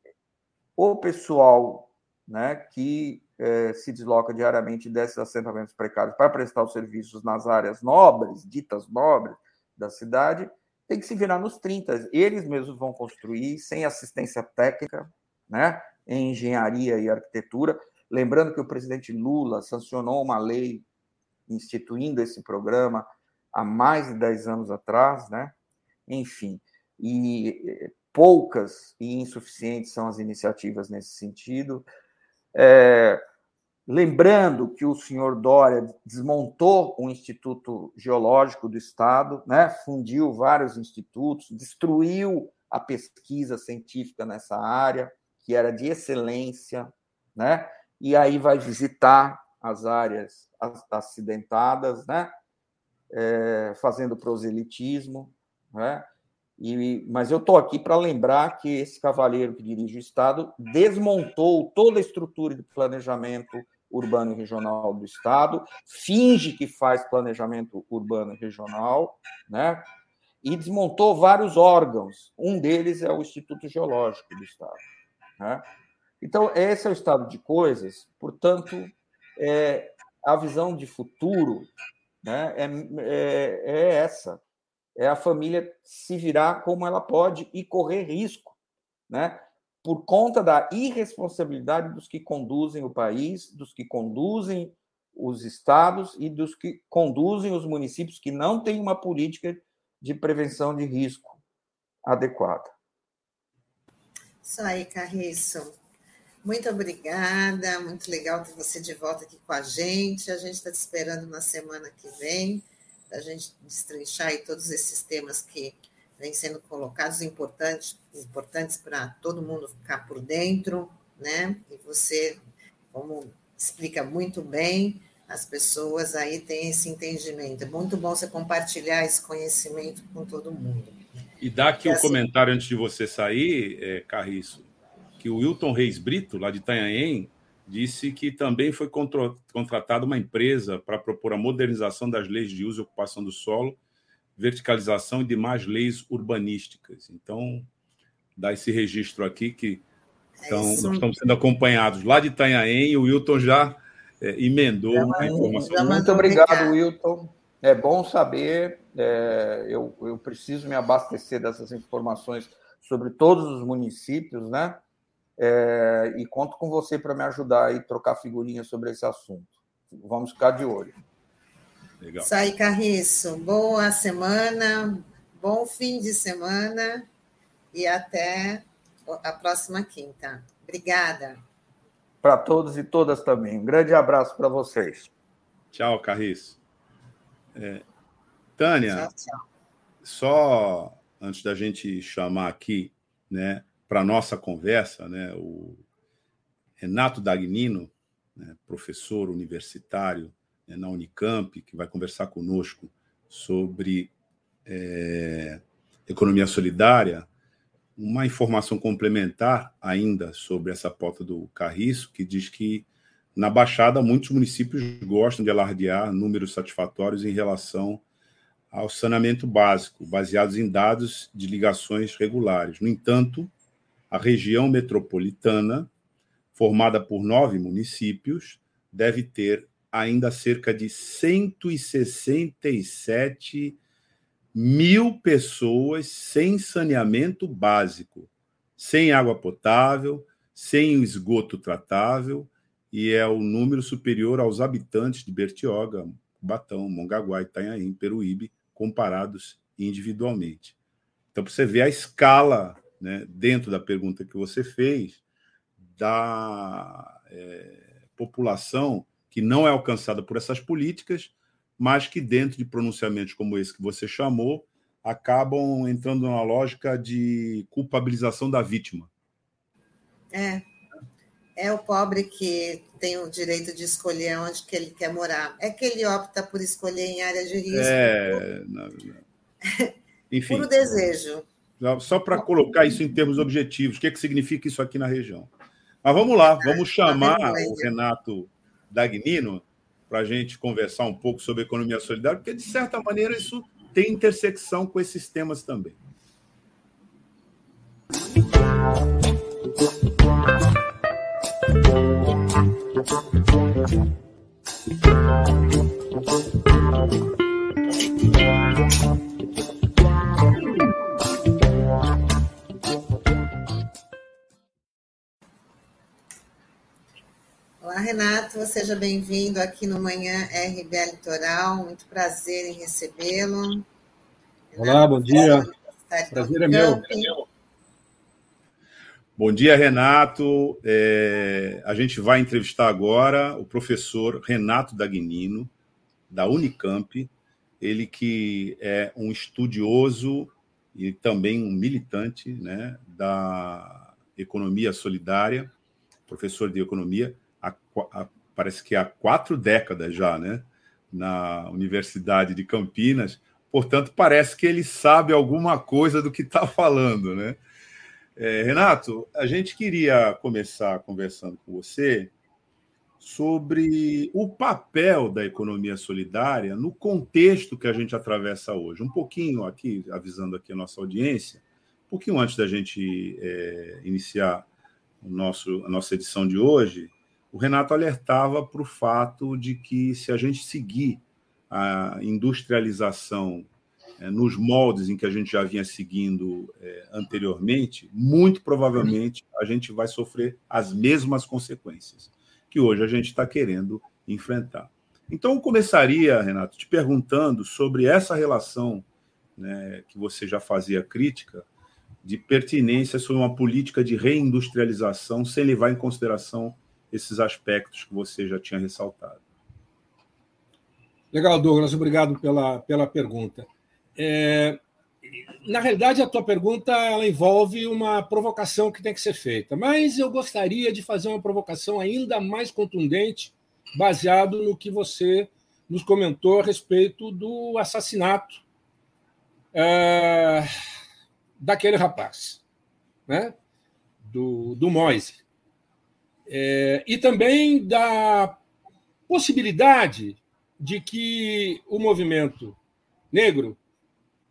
o pessoal, né? Que eh, se desloca diariamente desses assentamentos precários para prestar os serviços nas áreas nobres, ditas nobres da cidade, tem que se virar nos 30. Eles mesmos vão construir sem assistência técnica, né, em engenharia e arquitetura. Lembrando que o presidente Lula sancionou uma lei instituindo esse programa há mais de 10 anos atrás, né? Enfim, e eh, poucas e insuficientes são as iniciativas nesse sentido. É, Lembrando que o senhor Dória desmontou o Instituto Geológico do Estado, né? fundiu vários institutos, destruiu a pesquisa científica nessa área, que era de excelência, né? e aí vai visitar as áreas acidentadas, né? É, fazendo proselitismo. Né? E, mas eu estou aqui para lembrar que esse cavaleiro que dirige o Estado desmontou toda a estrutura de planejamento urbano e regional do Estado, finge que faz planejamento urbano e regional, né? e desmontou vários órgãos. Um deles é o Instituto Geológico do Estado. Né? Então, esse é o estado de coisas, portanto, é, a visão de futuro né, é, é, é essa: é a família se virar como ela pode e correr risco. Né? Por conta da irresponsabilidade dos que conduzem o país, dos que conduzem os estados e dos que conduzem os municípios que não têm uma política de prevenção de risco adequada. Isso aí, Carriço. Muito obrigada, muito legal ter você de volta aqui com a gente. A gente está te esperando na semana que vem, para a gente destrinchar todos esses temas que vêm sendo colocados importantes, importantes para todo mundo ficar por dentro, né? E você, como explica muito bem, as pessoas aí têm esse entendimento. É muito bom você compartilhar esse conhecimento com todo mundo. E dá aqui o um assim, comentário antes de você sair, é, Carriço, que o Wilton Reis Brito, lá de Itanhaém, disse que também foi contratada uma empresa para propor a modernização das leis de uso e ocupação do solo, verticalização e demais leis urbanísticas. Então, dá esse registro aqui que então, é estamos sendo acompanhados lá de Itanhaém e o Wilton já é, emendou já a informação. Muito obrigado, Wilton. É bom saber. É, eu, eu preciso me abastecer dessas informações sobre todos os municípios, né? É, e conto com você para me ajudar e trocar figurinhas sobre esse assunto. Vamos ficar de olho. Legal. Isso aí, Carriço. Boa semana, bom fim de semana e até a próxima quinta. Obrigada. Para todos e todas também. Um grande abraço para vocês. Tchau, Carriço. É, Tânia, tchau, tchau. só antes da gente chamar aqui, né, para a nossa conversa, né, o Renato Dagnino, né, professor universitário na Unicamp, que vai conversar conosco sobre é, economia solidária, uma informação complementar ainda sobre essa pauta do Carriço, que diz que na Baixada muitos municípios gostam de alardear números satisfatórios em relação ao saneamento básico, baseados em dados de ligações regulares. No entanto, a região metropolitana, formada por nove municípios, deve ter ainda cerca de 167 mil pessoas sem saneamento básico, sem água potável, sem esgoto tratável, e é o número superior aos habitantes de Bertioga, Batão, Mongaguá, Itanhaém, Peruíbe, comparados individualmente. Então, para você ver a escala né, dentro da pergunta que você fez, da é, população que não é alcançada por essas políticas, mas que, dentro de pronunciamentos como esse que você chamou, acabam entrando na lógica de culpabilização da vítima. É. É o pobre que tem o direito de escolher onde que ele quer morar. É que ele opta por escolher em área de risco. É. Não, não. Enfim. Puro desejo. Só para colocar isso em termos objetivos, o que, é que significa isso aqui na região. Mas vamos lá, vamos tá chamar o Renato Dagnino para a gente conversar um pouco sobre economia solidária, porque, de certa maneira, isso tem intersecção com esses temas também. Olá, Renato, seja bem-vindo aqui no Manhã RBA Litoral. Muito prazer em recebê-lo. Olá, bom dia. Prazer é meu. Bom dia, Renato. É, a gente vai entrevistar agora o professor Renato Dagnino, da Unicamp. Ele que é um estudioso e também um militante né, da economia solidária, professor de economia parece que há quatro décadas já, né? Na Universidade de Campinas. Portanto, parece que ele sabe alguma coisa do que está falando, né? É, Renato, a gente queria começar conversando com você sobre o papel da economia solidária no contexto que a gente atravessa hoje. Um pouquinho aqui, avisando aqui a nossa audiência, um pouquinho antes da gente é, iniciar o nosso, a nossa edição de hoje, o Renato alertava para o fato de que, se a gente seguir a industrialização é, nos moldes em que a gente já vinha seguindo é, anteriormente, muito provavelmente a gente vai sofrer as mesmas consequências que hoje a gente está querendo enfrentar. Então, eu começaria, Renato, te perguntando sobre essa relação né, que você já fazia crítica de pertinência sobre uma política de reindustrialização sem levar em consideração esses aspectos que você já tinha ressaltado. Legal, Douglas, obrigado pela, pela pergunta. É, na realidade, a tua pergunta ela envolve uma provocação que tem que ser feita, mas eu gostaria de fazer uma provocação ainda mais contundente, baseado no que você nos comentou a respeito do assassinato é, daquele rapaz, né? do, do Moise. É, e também da possibilidade de que o movimento negro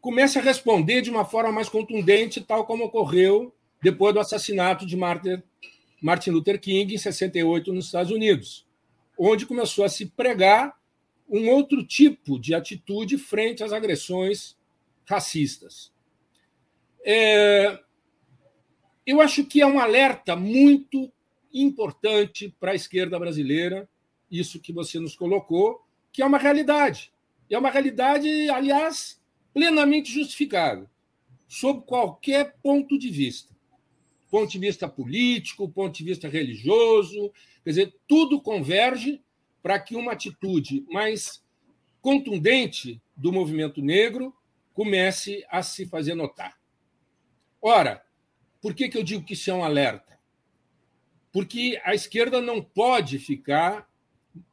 comece a responder de uma forma mais contundente, tal como ocorreu depois do assassinato de Martin Luther King em 68 nos Estados Unidos, onde começou a se pregar um outro tipo de atitude frente às agressões racistas. É, eu acho que é um alerta muito importante para a esquerda brasileira, isso que você nos colocou, que é uma realidade. É uma realidade, aliás, plenamente justificável, sob qualquer ponto de vista. Ponto de vista político, ponto de vista religioso, quer dizer, tudo converge para que uma atitude mais contundente do movimento negro comece a se fazer notar. Ora, por que, que eu digo que isso é um alerta? Porque a esquerda não pode ficar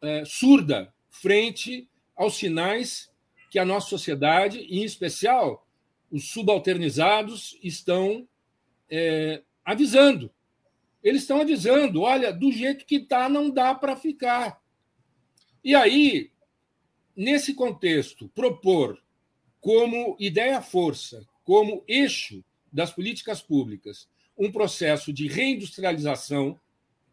é, surda frente aos sinais que a nossa sociedade, em especial os subalternizados, estão é, avisando. Eles estão avisando: olha, do jeito que está, não dá para ficar. E aí, nesse contexto, propor como ideia-força, como eixo das políticas públicas, um processo de reindustrialização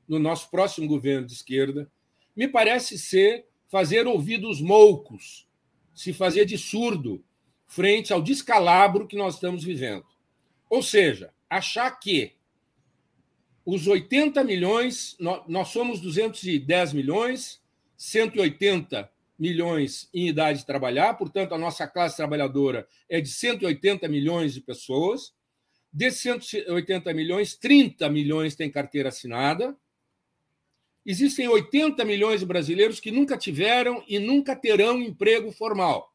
no nosso próximo governo de esquerda, me parece ser fazer ouvidos moucos, se fazer de surdo frente ao descalabro que nós estamos vivendo. Ou seja, achar que os 80 milhões, nós somos 210 milhões, 180 milhões em idade de trabalhar, portanto, a nossa classe trabalhadora é de 180 milhões de pessoas. Desses 180 milhões, 30 milhões têm carteira assinada. Existem 80 milhões de brasileiros que nunca tiveram e nunca terão emprego formal.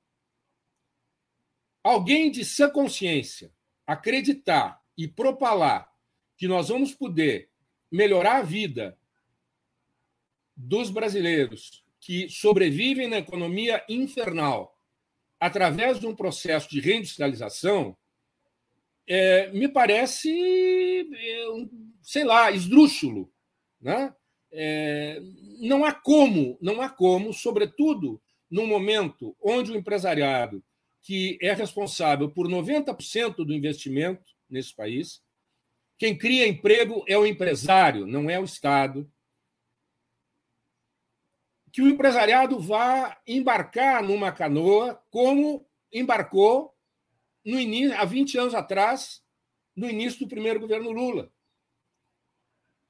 Alguém de sã consciência acreditar e propalar que nós vamos poder melhorar a vida dos brasileiros que sobrevivem na economia infernal através de um processo de reindustrialização é, me parece, é, sei lá, esdrúxulo. Né? É, não há como, não há como, sobretudo num momento onde o empresariado, que é responsável por 90% do investimento nesse país, quem cria emprego é o empresário, não é o Estado. Que o empresariado vá embarcar numa canoa como embarcou no início, há 20 anos atrás, no início do primeiro governo Lula.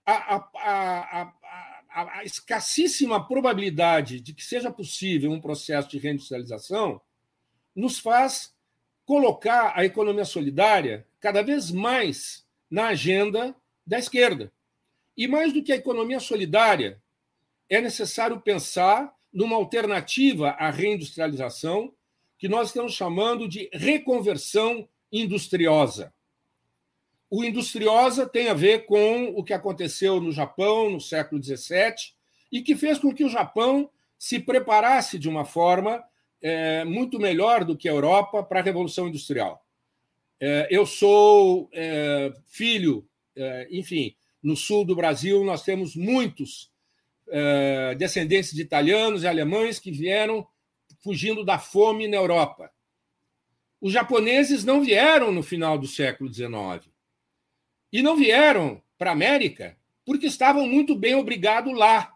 A, a, a, a, escassíssima probabilidade de que seja possível um processo de reindustrialização nos faz colocar a economia solidária cada vez mais na agenda da esquerda. E mais do que a economia solidária, é necessário pensar numa alternativa à reindustrialização que nós estamos chamando de reconversão industriosa. O industriosa tem a ver com o que aconteceu no Japão no século XVII e que fez com que o Japão se preparasse de uma forma é, muito melhor do que a Europa para a Revolução Industrial. É, eu sou é, filho, é, enfim, no sul do Brasil nós temos muitos é, descendentes de italianos e alemães que vieram fugindo da fome na Europa. Os japoneses não vieram no final do século XIX. E não vieram para a América porque estavam muito bem obrigados lá.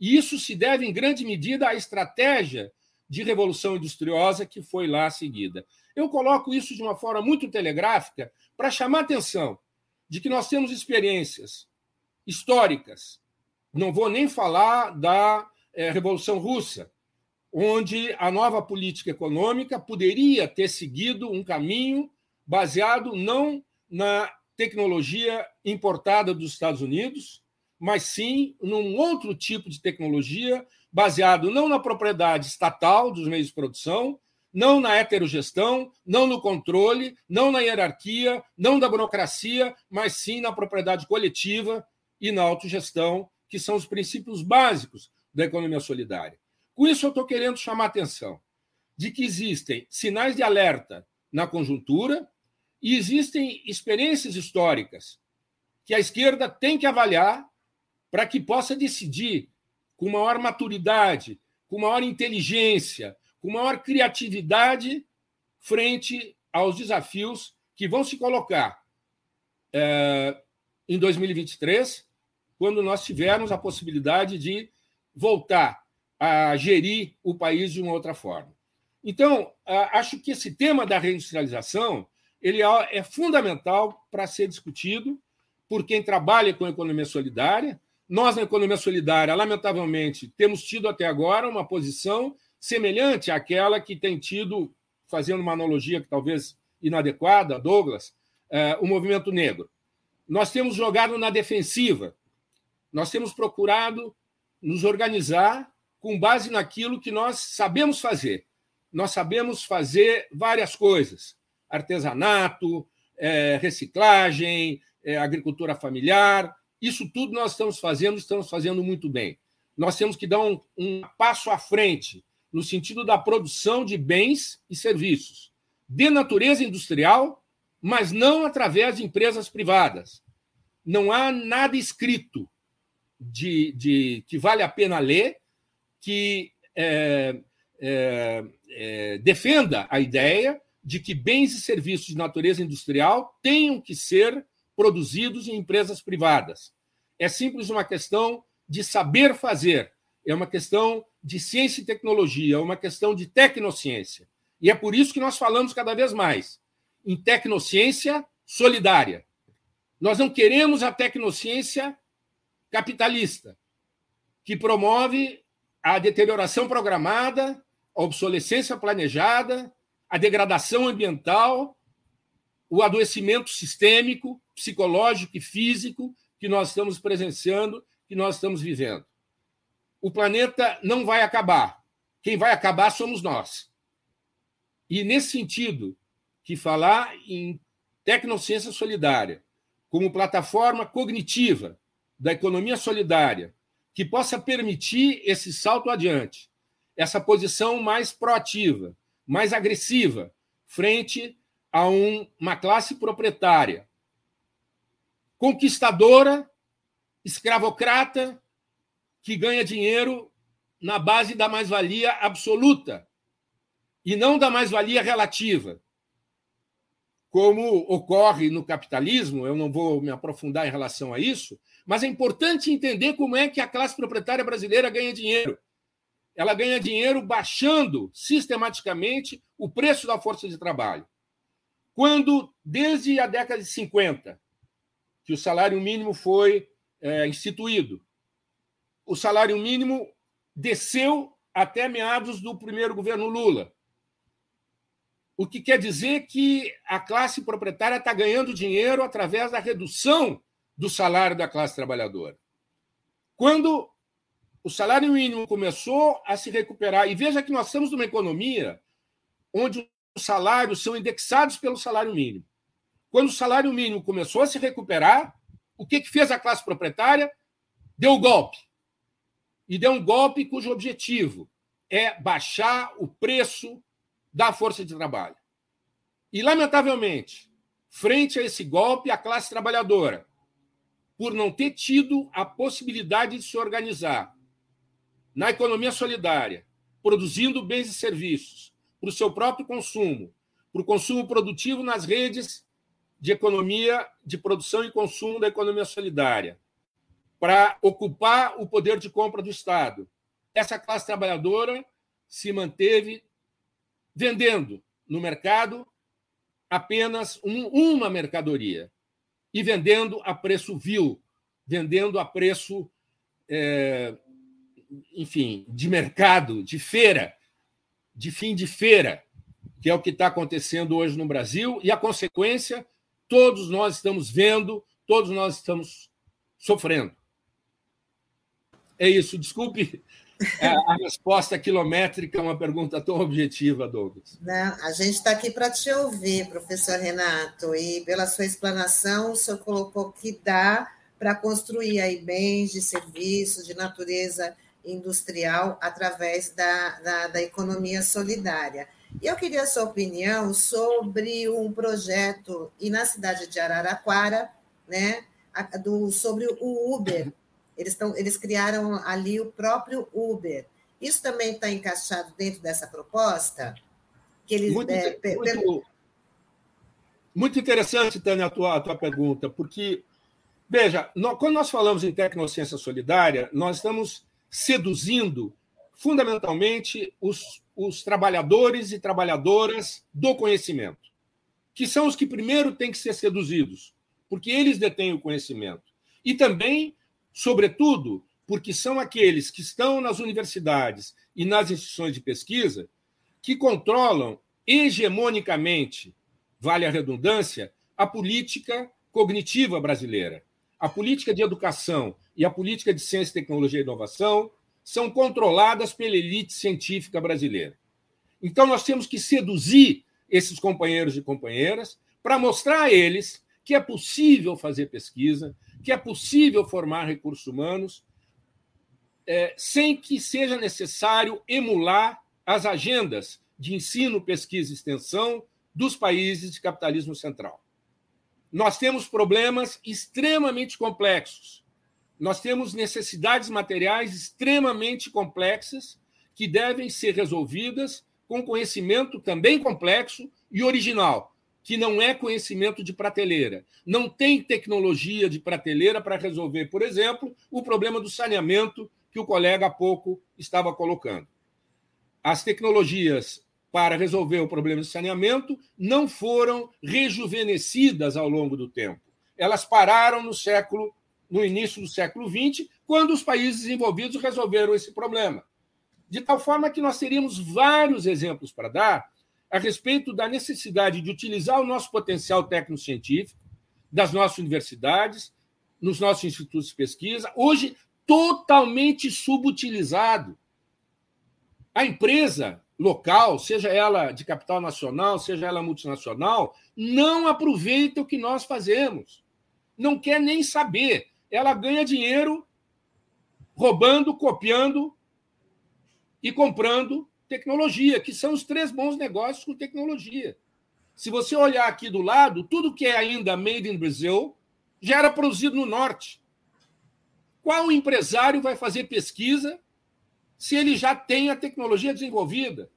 E isso se deve, em grande medida, à estratégia de revolução industriosa que foi lá seguida. Eu coloco isso de uma forma muito telegráfica para chamar a atenção de que nós temos experiências históricas. Não vou nem falar da é, Revolução Russa, onde a nova política econômica poderia ter seguido um caminho baseado não na tecnologia importada dos Estados Unidos, mas sim num outro tipo de tecnologia baseado não na propriedade estatal dos meios de produção, não na heterogestão, não no controle, não na hierarquia, não da burocracia, mas sim na propriedade coletiva e na autogestão, que são os princípios básicos da economia solidária. Com isso, eu estou querendo chamar a atenção de que existem sinais de alerta na conjuntura e existem experiências históricas que a esquerda tem que avaliar para que possa decidir com maior maturidade, com maior inteligência, com maior criatividade frente aos desafios que vão se colocar é, em 2023, quando nós tivermos a possibilidade de voltar a gerir o país de uma outra forma. Então, acho que esse tema da reindustrialização ele é, é fundamental para ser discutido por quem trabalha com economia solidária. Nós, na economia solidária, lamentavelmente, temos tido até agora uma posição semelhante àquela que tem tido, fazendo uma analogia que talvez inadequada, Douglas, é, o movimento negro. Nós temos jogado na defensiva, nós temos procurado nos organizar com base naquilo que nós sabemos fazer. Nós sabemos fazer várias coisas: artesanato, é, reciclagem, é, agricultura familiar. Isso tudo nós estamos fazendo, estamos fazendo muito bem. Nós temos que dar um, um passo à frente no sentido da produção de bens e serviços de natureza industrial, mas não através de empresas privadas. Não há nada escrito de, de que vale a pena ler que é, é, é, defenda a ideia de que bens e serviços de natureza industrial tenham que ser produzidos em empresas privadas. É simples uma questão de saber fazer, é uma questão de ciência e tecnologia, é uma questão de tecnociência. E é por isso que nós falamos cada vez mais em tecnociência solidária. Nós não queremos a tecnociência capitalista, que promove a deterioração programada, a obsolescência planejada, a degradação ambiental, o adoecimento sistêmico, psicológico e físico que nós estamos presenciando, que nós estamos vivendo. O planeta não vai acabar. Quem vai acabar somos nós. E nesse sentido, que falar em tecnociência solidária como plataforma cognitiva da economia solidária que possa permitir esse salto adiante, essa posição mais proativa, mais agressiva, frente a um, uma classe proprietária, conquistadora, escravocrata, que ganha dinheiro na base da mais-valia absoluta e não da mais-valia relativa. Como ocorre no capitalismo, eu não vou me aprofundar em relação a isso, mas é importante entender como é que a classe proprietária brasileira ganha dinheiro. Ela ganha dinheiro baixando sistematicamente o preço da força de trabalho. Quando, desde a década de 50, que o salário mínimo foi é, instituído, o salário mínimo desceu até meados do primeiro governo Lula. O que quer dizer que a classe proprietária está ganhando dinheiro através da redução do salário da classe trabalhadora. Quando o salário mínimo começou a se recuperar, e veja que nós estamos numa economia onde os salários são indexados pelo salário mínimo. Quando o salário mínimo começou a se recuperar, o que, que fez a classe proprietária? Deu golpe e deu um golpe cujo objetivo é baixar o preço da força de trabalho. E, lamentavelmente, frente a esse golpe, a classe trabalhadora, por não ter tido a possibilidade de se organizar na economia solidária, produzindo bens e serviços para o seu próprio consumo, para o consumo produtivo nas redes de economia de produção e consumo da economia solidária, para ocupar o poder de compra do Estado. Essa classe trabalhadora se manteve vendendo no mercado apenas um, uma mercadoria e vendendo a preço vil, vendendo a preço, é, enfim, de mercado, de feira, de fim de feira, que é o que está acontecendo hoje no Brasil, e a consequência todos nós estamos vendo, todos nós estamos sofrendo. É isso. Desculpe a resposta quilométrica uma pergunta tão objetiva, Douglas. Não, a gente está aqui para te ouvir, professor Renato, e pela sua explanação, o senhor colocou que dá para construir aí bens de serviço de natureza industrial através da, da, da economia solidária. E eu queria a sua opinião sobre um projeto e na cidade de Araraquara, né, do, sobre o Uber. Eles, tão, eles criaram ali o próprio Uber. Isso também está encaixado dentro dessa proposta? Que eles, muito, é, muito, muito, interessante, Tânia, a tua, a tua pergunta, porque, veja, nós, quando nós falamos em tecnociência solidária, nós estamos seduzindo fundamentalmente os, os trabalhadores e trabalhadoras do conhecimento, que são os que primeiro têm que ser seduzidos, porque eles detêm o conhecimento. E também, sobretudo, porque são aqueles que estão nas universidades e nas instituições de pesquisa que controlam hegemonicamente, vale a redundância, a política cognitiva brasileira. A política de educação e a política de ciência, tecnologia e inovação são controladas pela elite científica brasileira. Então, nós temos que seduzir esses companheiros e companheiras para mostrar a eles que é possível fazer pesquisa, que é possível formar recursos humanos, é, sem que seja necessário emular as agendas de ensino, pesquisa e extensão dos países de capitalismo central. Nós temos problemas extremamente complexos nós temos necessidades materiais extremamente complexas que devem ser resolvidas com conhecimento também complexo e original, que não é conhecimento de prateleira. Não tem tecnologia de prateleira para resolver, por exemplo, o problema do saneamento que o colega há pouco estava colocando. As tecnologias para resolver o problema de saneamento não foram rejuvenescidas ao longo do tempo. Elas pararam no século no início do século XX, quando os países desenvolvidos resolveram esse problema. De tal forma que nós teríamos vários exemplos para dar a respeito da necessidade de utilizar o nosso potencial técnico-científico das nossas universidades, nos nossos institutos de pesquisa, hoje totalmente subutilizado. A empresa local, seja ela de capital nacional, seja ela multinacional, não aproveita o que nós fazemos. Não quer nem saber ela ganha dinheiro roubando, copiando e comprando tecnologia, que são os três bons negócios com tecnologia. Se você olhar aqui do lado, tudo que é ainda made in Brazil já era produzido no norte. Qual empresário vai fazer pesquisa se ele já tem a tecnologia desenvolvida?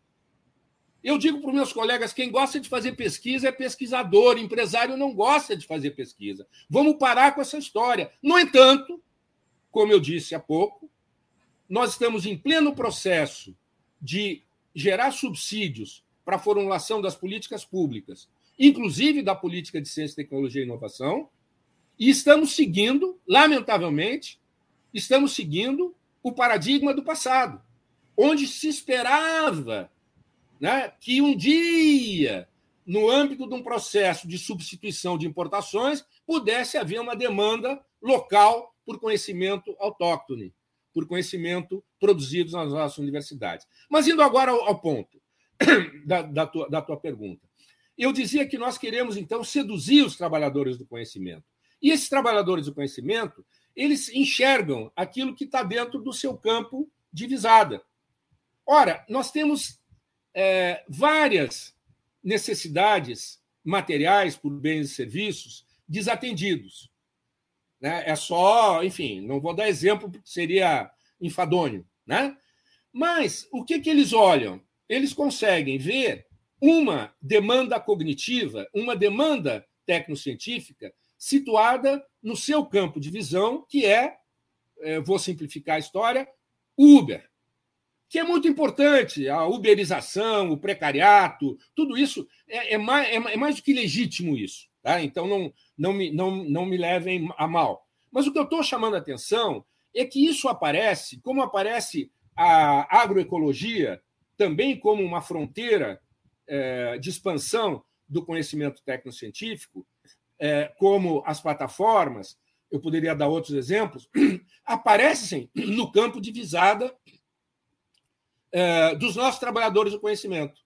Eu digo para os meus colegas: quem gosta de fazer pesquisa é pesquisador, empresário não gosta de fazer pesquisa. Vamos parar com essa história. No entanto, como eu disse há pouco, nós estamos em pleno processo de gerar subsídios para a formulação das políticas públicas, inclusive da política de ciência, tecnologia e inovação, e estamos seguindo, lamentavelmente, estamos seguindo o paradigma do passado, onde se esperava né, que um dia, no âmbito de um processo de substituição de importações, pudesse haver uma demanda local por conhecimento autóctone, por conhecimento produzido nas nossas universidades. Mas indo agora ao, ponto da, da, tua, da tua pergunta. Eu dizia que nós queremos, então, seduzir os trabalhadores do conhecimento. E esses trabalhadores do conhecimento, eles enxergam aquilo que está dentro do seu campo de visada. Ora, nós temos é, várias necessidades materiais por bens e serviços desatendidos. Né? É só, enfim, não vou dar exemplo porque seria enfadonho. Né? Mas o que, que eles olham? Eles conseguem ver uma demanda cognitiva, uma demanda tecnocientífica situada no seu campo de visão, que é, é vou simplificar a história, Uber que é muito importante, a uberização, o precariato, tudo isso é, é, mais, é, é mais do que legítimo isso. Tá? Então não, não, me, não, não me levem a mal. Mas o que eu estou chamando a atenção é que isso aparece, como aparece a agroecologia, também como uma fronteira é, de expansão do conhecimento tecnocientífico, é, como as plataformas, eu poderia dar outros exemplos, aparecem no campo de visada é, dos nossos trabalhadores do conhecimento.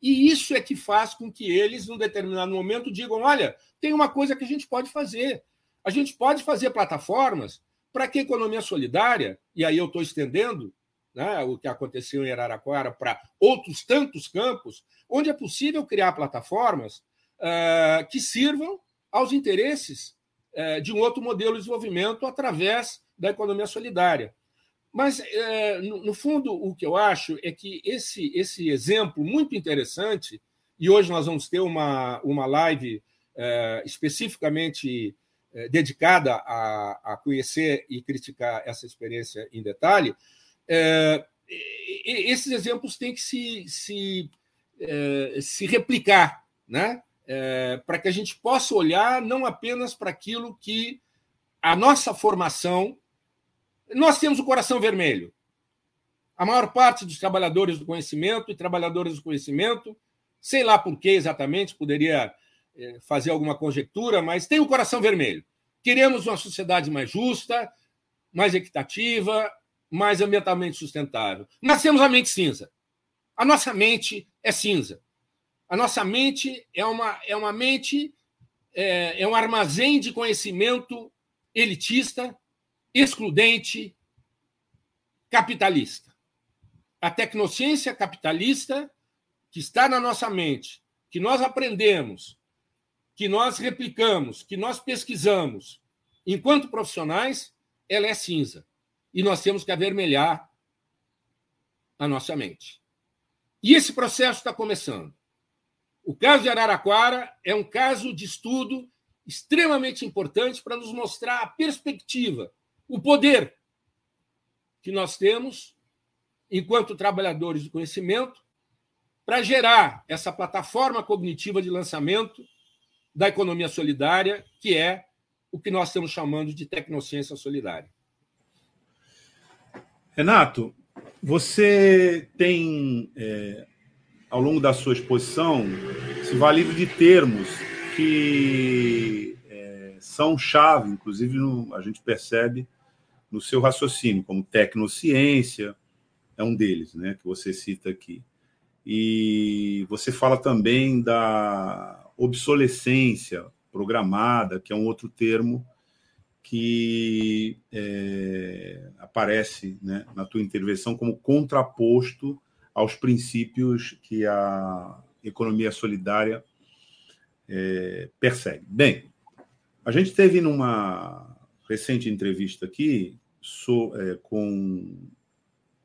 E isso é que faz com que eles, num determinado momento, digam: olha, tem uma coisa que a gente pode fazer. A gente pode fazer plataformas para que a economia solidária, e aí eu estou estendendo né, o que aconteceu em Araraquara para outros tantos campos, onde é possível criar plataformas uh, que sirvam aos interesses uh, de um outro modelo de desenvolvimento através da economia solidária. Mas, é, no, fundo, o que eu acho é que esse, esse exemplo muito interessante, e hoje nós vamos ter uma, uma live especificamente dedicada a, a conhecer e criticar essa experiência em detalhe, é, esses exemplos têm que se, se, é, se replicar, né? É, para que a gente possa olhar não apenas para aquilo que a nossa formação nós temos o coração vermelho. A maior parte dos trabalhadores do conhecimento e trabalhadoras do conhecimento, sei lá por que exatamente, poderia eh, fazer alguma conjectura, mas tem o coração vermelho. Queremos uma sociedade mais justa, mais equitativa, mais ambientalmente sustentável. Nós temos a mente cinza. A nossa mente é cinza. A nossa mente é uma, é uma mente, é, é um armazém de conhecimento elitista, excludente, capitalista. A tecnociência capitalista que está na nossa mente, que nós aprendemos, que nós replicamos, que nós pesquisamos, enquanto profissionais, ela é cinza. E nós temos que avermelhar a nossa mente. E esse processo está começando. O caso de Araraquara é um caso de estudo extremamente importante para nos mostrar a perspectiva o poder que nós temos, enquanto trabalhadores do conhecimento, para gerar essa plataforma cognitiva de lançamento da economia solidária, que é o que nós estamos chamando de tecnociência solidária. Renato, você tem, é, ao longo da sua exposição, se valido de termos que é, são chave, inclusive no, a gente percebe no seu raciocínio, como tecnociência, é um deles, né, que você cita aqui. E você fala também da obsolescência programada, que é um outro termo que é, aparece né, na tua intervenção como contraposto aos princípios que a economia solidária é, persegue. Bem, a gente teve numa recente entrevista aqui sou, é, com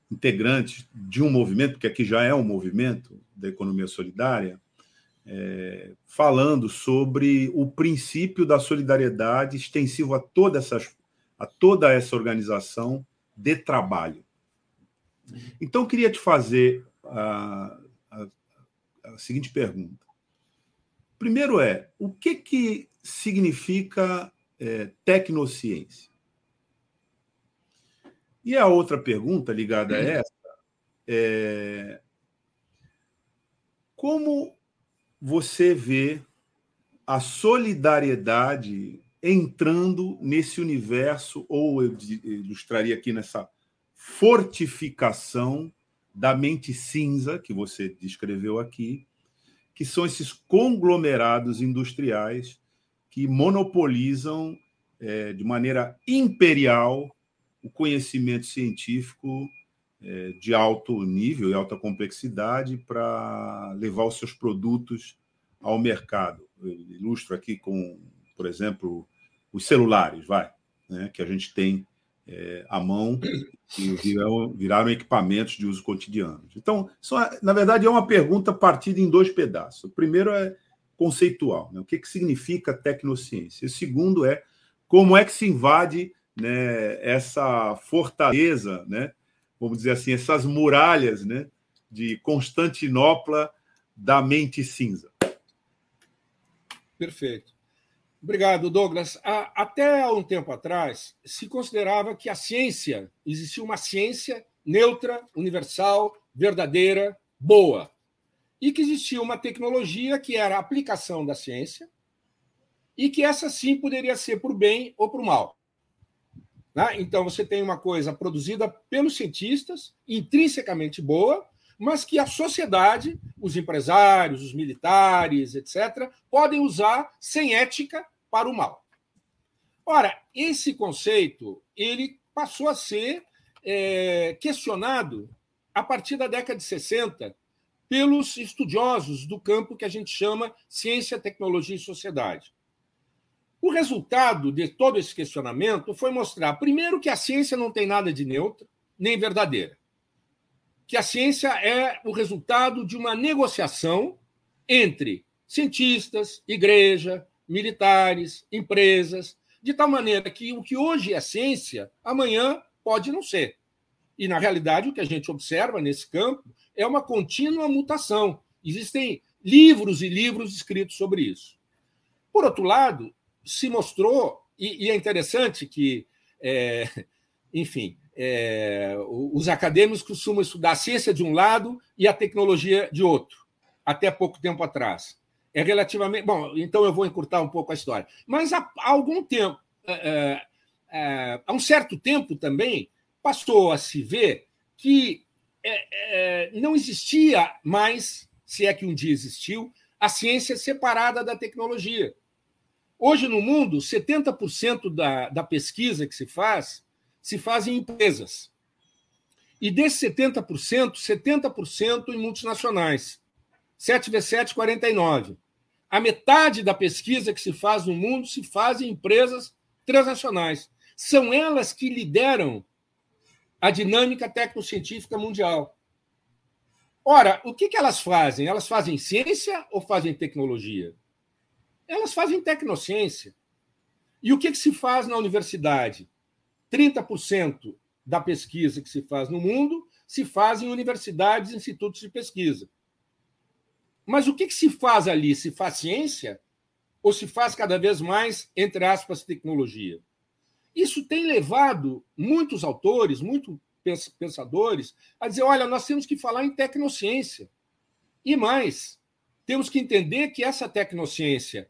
integrantes de um movimento, que aqui já é um movimento da economia solidária, é, falando sobre o princípio da solidariedade extensivo a, toda essas, a toda essa organização de trabalho. Então, eu queria te fazer a, a, a seguinte pergunta. Primeiro é, o que, que significa é, tecnociência? E a outra pergunta ligada a essa é como você vê a solidariedade entrando nesse universo, ou eu ilustraria aqui nessa fortificação da mente cinza que você descreveu aqui, que são esses conglomerados industriais que monopolizam é, de maneira imperial o conhecimento científico é, de alto nível e alta complexidade para levar os seus produtos ao mercado. Eu ilustro aqui com, por exemplo, os celulares, vai, né, que a gente tem é, à mão e viraram, viraram, equipamentos de uso cotidiano. Então, só, na verdade, é uma pergunta partida em dois pedaços. O primeiro é conceitual, né? o que, que significa tecnociência? O segundo é como é que se invade né, essa fortaleza, né, vamos dizer assim, essas muralhas né, de Constantinopla da mente cinza. Perfeito. Obrigado, Douglas. Até um tempo atrás, se considerava que a ciência, existia uma ciência neutra, universal, verdadeira, boa. E que existia uma tecnologia que era a aplicação da ciência, e que essa sim poderia ser por bem ou por mal. Né? Então, você tem uma coisa produzida pelos cientistas, intrinsecamente boa, mas que a sociedade, os empresários, os militares, etc., podem usar sem ética para o mal. Ora, esse conceito ele passou a ser é, questionado a partir da década de 60 pelos estudiosos do campo que a gente chama ciência, tecnologia e sociedade. O resultado de todo esse questionamento foi mostrar, primeiro, que a ciência não tem nada de neutra nem verdadeira. Que a ciência é o resultado de uma negociação entre cientistas, igreja, militares, empresas, de tal maneira que o que hoje é ciência, amanhã pode não ser. E, na realidade, o que a gente observa nesse campo é uma contínua mutação. Existem livros e livros escritos sobre isso. Por outro lado, se mostrou, e, e é interessante que, é, enfim, é, os acadêmicos costumam estudar a ciência de um lado e a tecnologia de outro, até pouco tempo atrás. É relativamente. Bom, então eu vou encurtar um pouco a história. Mas há, algum tempo, é, é, há um certo tempo também, passou a se ver que é, é, não existia mais, se é que um dia existiu, a ciência separada da tecnologia. Hoje, no mundo, 70% da, da pesquisa que se faz se faz em empresas. E desses 70%, 70% em multinacionais. 7 vezes 7, 49. A metade da pesquisa que se faz no mundo se faz em empresas transnacionais. São elas que lideram a dinâmica tecnocientífica mundial. Ora, o que, que elas fazem? Elas fazem ciência ou fazem tecnologia? Elas fazem tecnociência. E o que, que se faz na universidade? 30% da pesquisa que se faz no mundo se faz em universidades e institutos de pesquisa. Mas o que, que se faz ali? Se faz ciência ou se faz cada vez mais, entre aspas, tecnologia? Isso tem levado muitos autores, muitos pensadores, a dizer: olha, nós temos que falar em tecnociência. E mais, temos que entender que essa tecnociência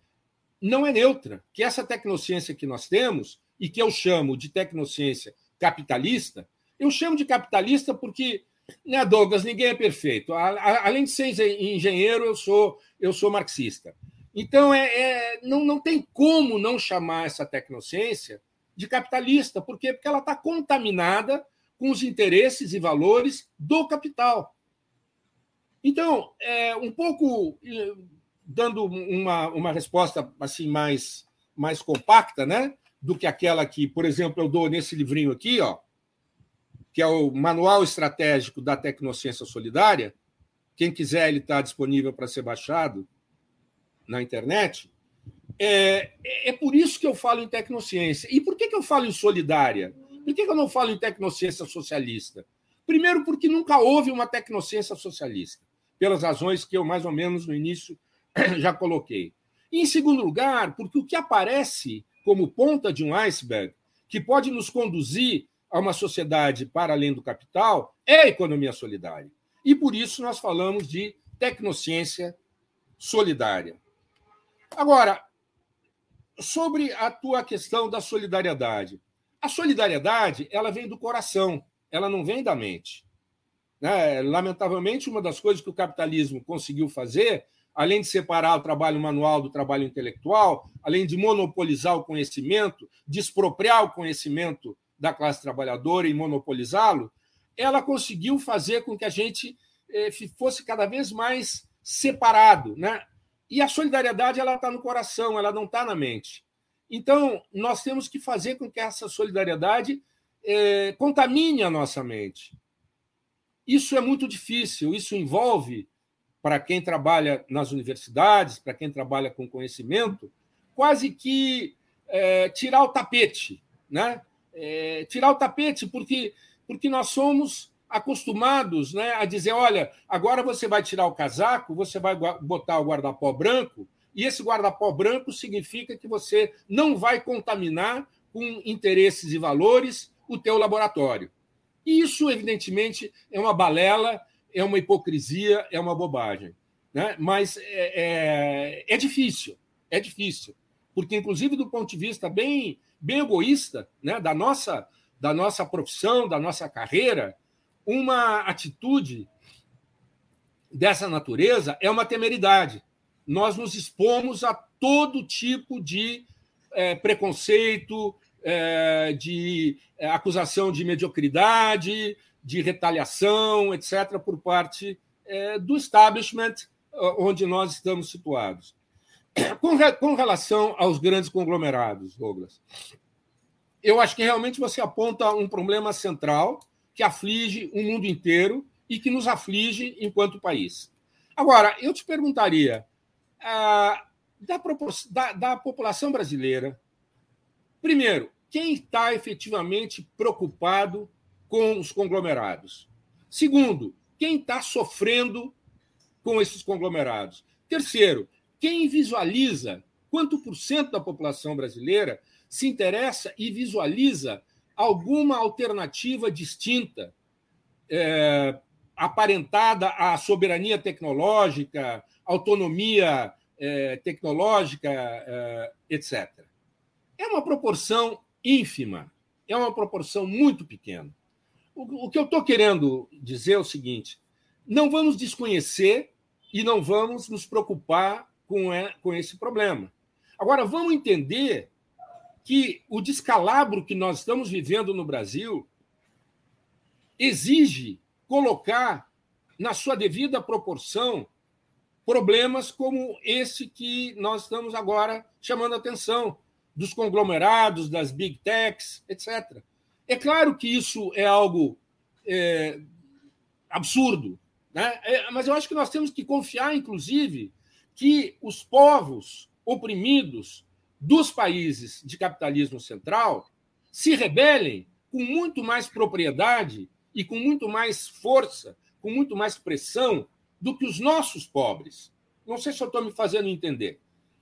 não é neutra, que essa tecnociência que nós temos, e que eu chamo de tecnociência capitalista, eu chamo de capitalista porque, né, Douglas, ninguém é perfeito. Além de ser engenheiro, eu sou, eu sou marxista. Então, é, é não, não tem como não chamar essa tecnociência de capitalista. Por quê? Porque ela está contaminada com os interesses e valores do capital. Então, é, um pouco dando uma, uma resposta assim mais, mais compacta, né? Do que aquela que, por exemplo, eu dou nesse livrinho aqui, ó, que é o Manual Estratégico da Tecnociência Solidária. Quem quiser, ele está disponível para ser baixado na internet. É, é por isso que eu falo em tecnociência. E por que, que eu falo em solidária? Por que, que eu não falo em tecnociência socialista? Primeiro, porque nunca houve uma tecnociência socialista, pelas razões que eu, mais ou menos, no início já coloquei. E, em segundo lugar, porque o que aparece como ponta de um iceberg, que pode nos conduzir a uma sociedade para além do capital, é a economia solidária. E por isso nós falamos de tecnociência solidária. Agora, sobre a tua questão da solidariedade. A solidariedade, ela vem do coração, ela não vem da mente. Né? Lamentavelmente, uma das coisas que o capitalismo conseguiu fazer além de separar o trabalho manual do trabalho intelectual, além de monopolizar o conhecimento, de expropriar o conhecimento da classe trabalhadora e monopolizá-lo, ela conseguiu fazer com que a gente eh, fosse cada vez mais separado. Né? E a solidariedade ela está no coração, ela não está na mente. Então, nós temos que fazer com que essa solidariedade eh, contamine a nossa mente. Isso é muito difícil, isso envolve para quem trabalha nas universidades, para quem trabalha com conhecimento, quase que é, tirar o tapete, né? É, tirar o tapete, porque, porque nós somos acostumados né, a dizer: olha, agora você vai tirar o casaco, você vai botar o guarda-pó branco, e esse guarda-pó branco significa que você não vai contaminar com interesses e valores o teu laboratório. E isso, evidentemente, é uma balela é uma hipocrisia, é uma bobagem. Né? Mas é, é, é difícil, é difícil. Porque, inclusive, do ponto de vista bem bem egoísta, né, da nossa da nossa profissão, da nossa carreira, uma atitude dessa natureza é uma temeridade. Nós nos expomos a todo tipo de é, preconceito, é, de é, acusação de mediocridade, de retaliação, etc., por parte é, do establishment onde nós estamos situados. Com, re, com relação aos grandes conglomerados, Douglas, eu acho que realmente você aponta um problema central que aflige o mundo inteiro e que nos aflige enquanto país. Agora, eu te perguntaria, da, da, da população brasileira, primeiro, quem está efetivamente preocupado com os conglomerados? Segundo, quem está sofrendo com esses conglomerados? Terceiro, quem visualiza quanto por cento da população brasileira se interessa e visualiza alguma alternativa distinta, é, aparentada à soberania tecnológica, autonomia é, tecnológica, é, etc. É uma proporção ínfima, é uma proporção muito pequena. O, o que eu estou querendo dizer é o seguinte: não vamos desconhecer e não vamos nos preocupar com, é, com esse problema. Agora, vamos entender que o descalabro que nós estamos vivendo no Brasil exige colocar na sua devida proporção problemas como esse que nós estamos agora chamando a atenção, dos conglomerados, das big techs, etc. É claro que isso é algo é, absurdo, né? É, mas eu acho que nós temos que confiar, inclusive, que os povos oprimidos dos países de capitalismo central se rebelem com muito mais propriedade e com muito mais força, com muito mais pressão do que os nossos pobres. Não sei se eu estou me fazendo entender,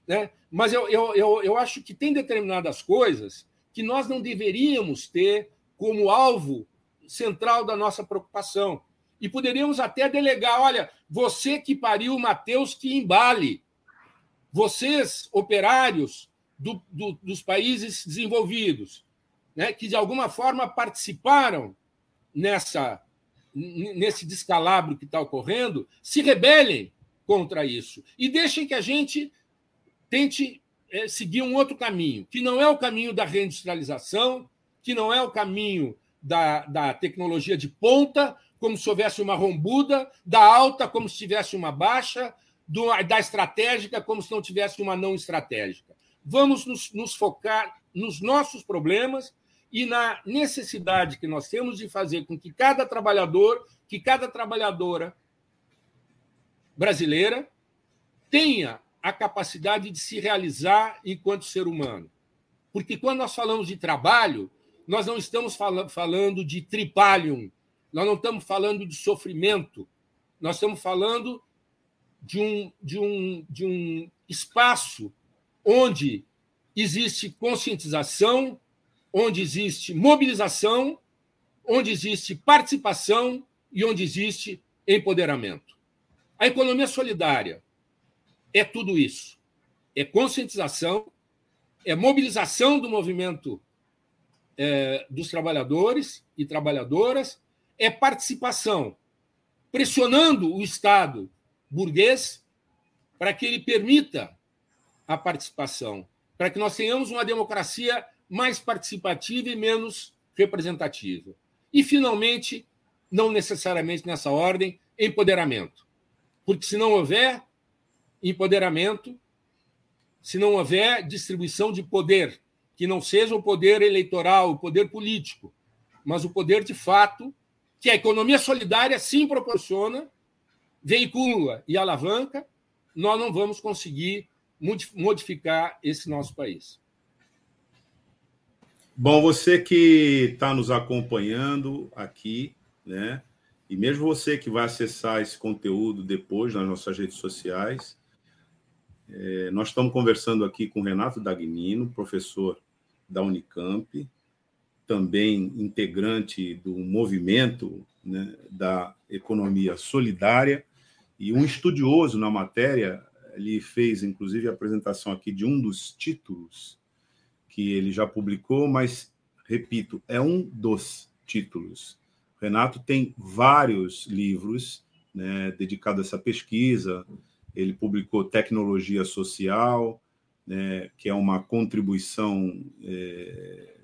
né? mas eu, eu, eu, eu acho que tem determinadas coisas que nós não deveríamos ter como alvo central da nossa preocupação. E poderíamos até delegar: olha, você que pariu Mateus, que embale. Vocês, operários do, do, dos países desenvolvidos, né, que de alguma forma participaram nessa nesse descalabro que está ocorrendo, se rebelem contra isso e deixem que a gente tente é, seguir um outro caminho, que não é o caminho da reindustrialização, que não é o caminho da, da tecnologia de ponta, como se houvesse uma rombuda, da alta, como se tivesse uma baixa, do, da estratégica, como se não tivesse uma não estratégica. Vamos nos, nos focar nos nossos problemas e na necessidade que nós temos de fazer com que cada trabalhador, que cada trabalhadora brasileira tenha a capacidade de se realizar enquanto ser humano. Porque quando nós falamos de trabalho, nós não estamos falando de tripalium, nós não estamos falando de sofrimento, nós estamos falando de um, de um, de um espaço onde existe conscientização, onde existe mobilização, onde existe participação e onde existe empoderamento. A economia solidária é tudo isso. É conscientização, é mobilização do movimento é, dos trabalhadores e trabalhadoras, é participação, pressionando o Estado burguês para que ele permita a participação, para que nós tenhamos uma democracia mais participativa e menos representativa. E, finalmente, não necessariamente nessa ordem, empoderamento. Porque se não houver empoderamento, se não houver distribuição de poder, que não seja o poder eleitoral, o poder político, mas o poder de fato, que a economia solidária sim proporciona, veicula e alavanca, nós não vamos conseguir modificar esse nosso país. Bom, você que está nos acompanhando aqui, né? E mesmo você que vai acessar esse conteúdo depois nas nossas redes sociais, é, nós estamos conversando aqui com Renato Dagnino, professor da Unicamp, também integrante do movimento né, da economia solidária e um estudioso na matéria. Ele fez, inclusive, a apresentação aqui de um dos títulos que ele já publicou, mas, repito, é um dos títulos. Renato tem vários livros né, dedicados a essa pesquisa. Ele publicou Tecnologia Social, né, que é uma contribuição é,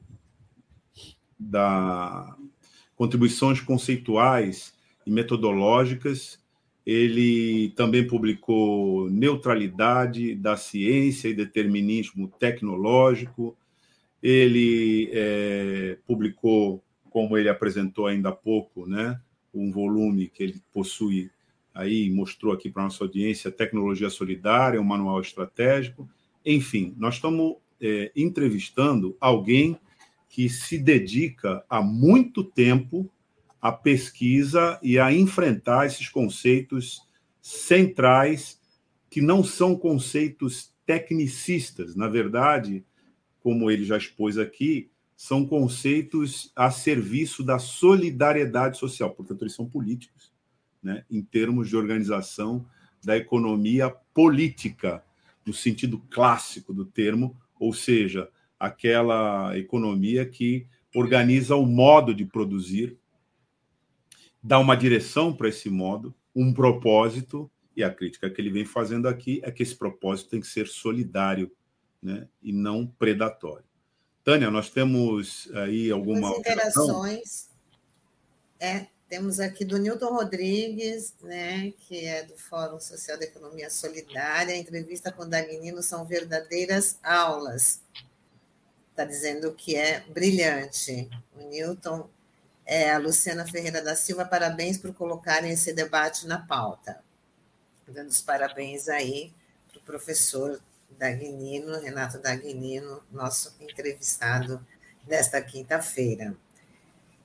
da contribuições conceituais e metodológicas. Ele também publicou Neutralidade da Ciência e Determinismo Tecnológico. Ele é, publicou, como ele apresentou ainda há pouco, né, um volume que ele possui aí, mostrou aqui para a nossa audiência, Tecnologia Solidária, um manual estratégico. Enfim, nós estamos é, entrevistando alguém que se dedica há muito tempo à pesquisa e a enfrentar esses conceitos centrais, que não são conceitos tecnicistas. Na verdade, como ele já expôs aqui, são conceitos a serviço da solidariedade social, portanto, eles são políticos, né, em termos de organização da economia política no sentido clássico do termo, ou seja, aquela economia que organiza o modo de produzir, dá uma direção para esse modo, um propósito, e a crítica que ele vem fazendo aqui é que esse propósito tem que ser solidário né, e não predatório. Tânia, nós temos aí alguma. interações. É, temos aqui do Newton Rodrigues, né, que é do Fórum Social da Economia Solidária. A entrevista com Dagnino são verdadeiras aulas. Está dizendo que é brilhante. O Newton, é, a Luciana Ferreira da Silva, parabéns por colocarem esse debate na pauta. Dando os parabéns aí para o professor Dagnino, Renato Dagnino, nosso entrevistado desta quinta-feira.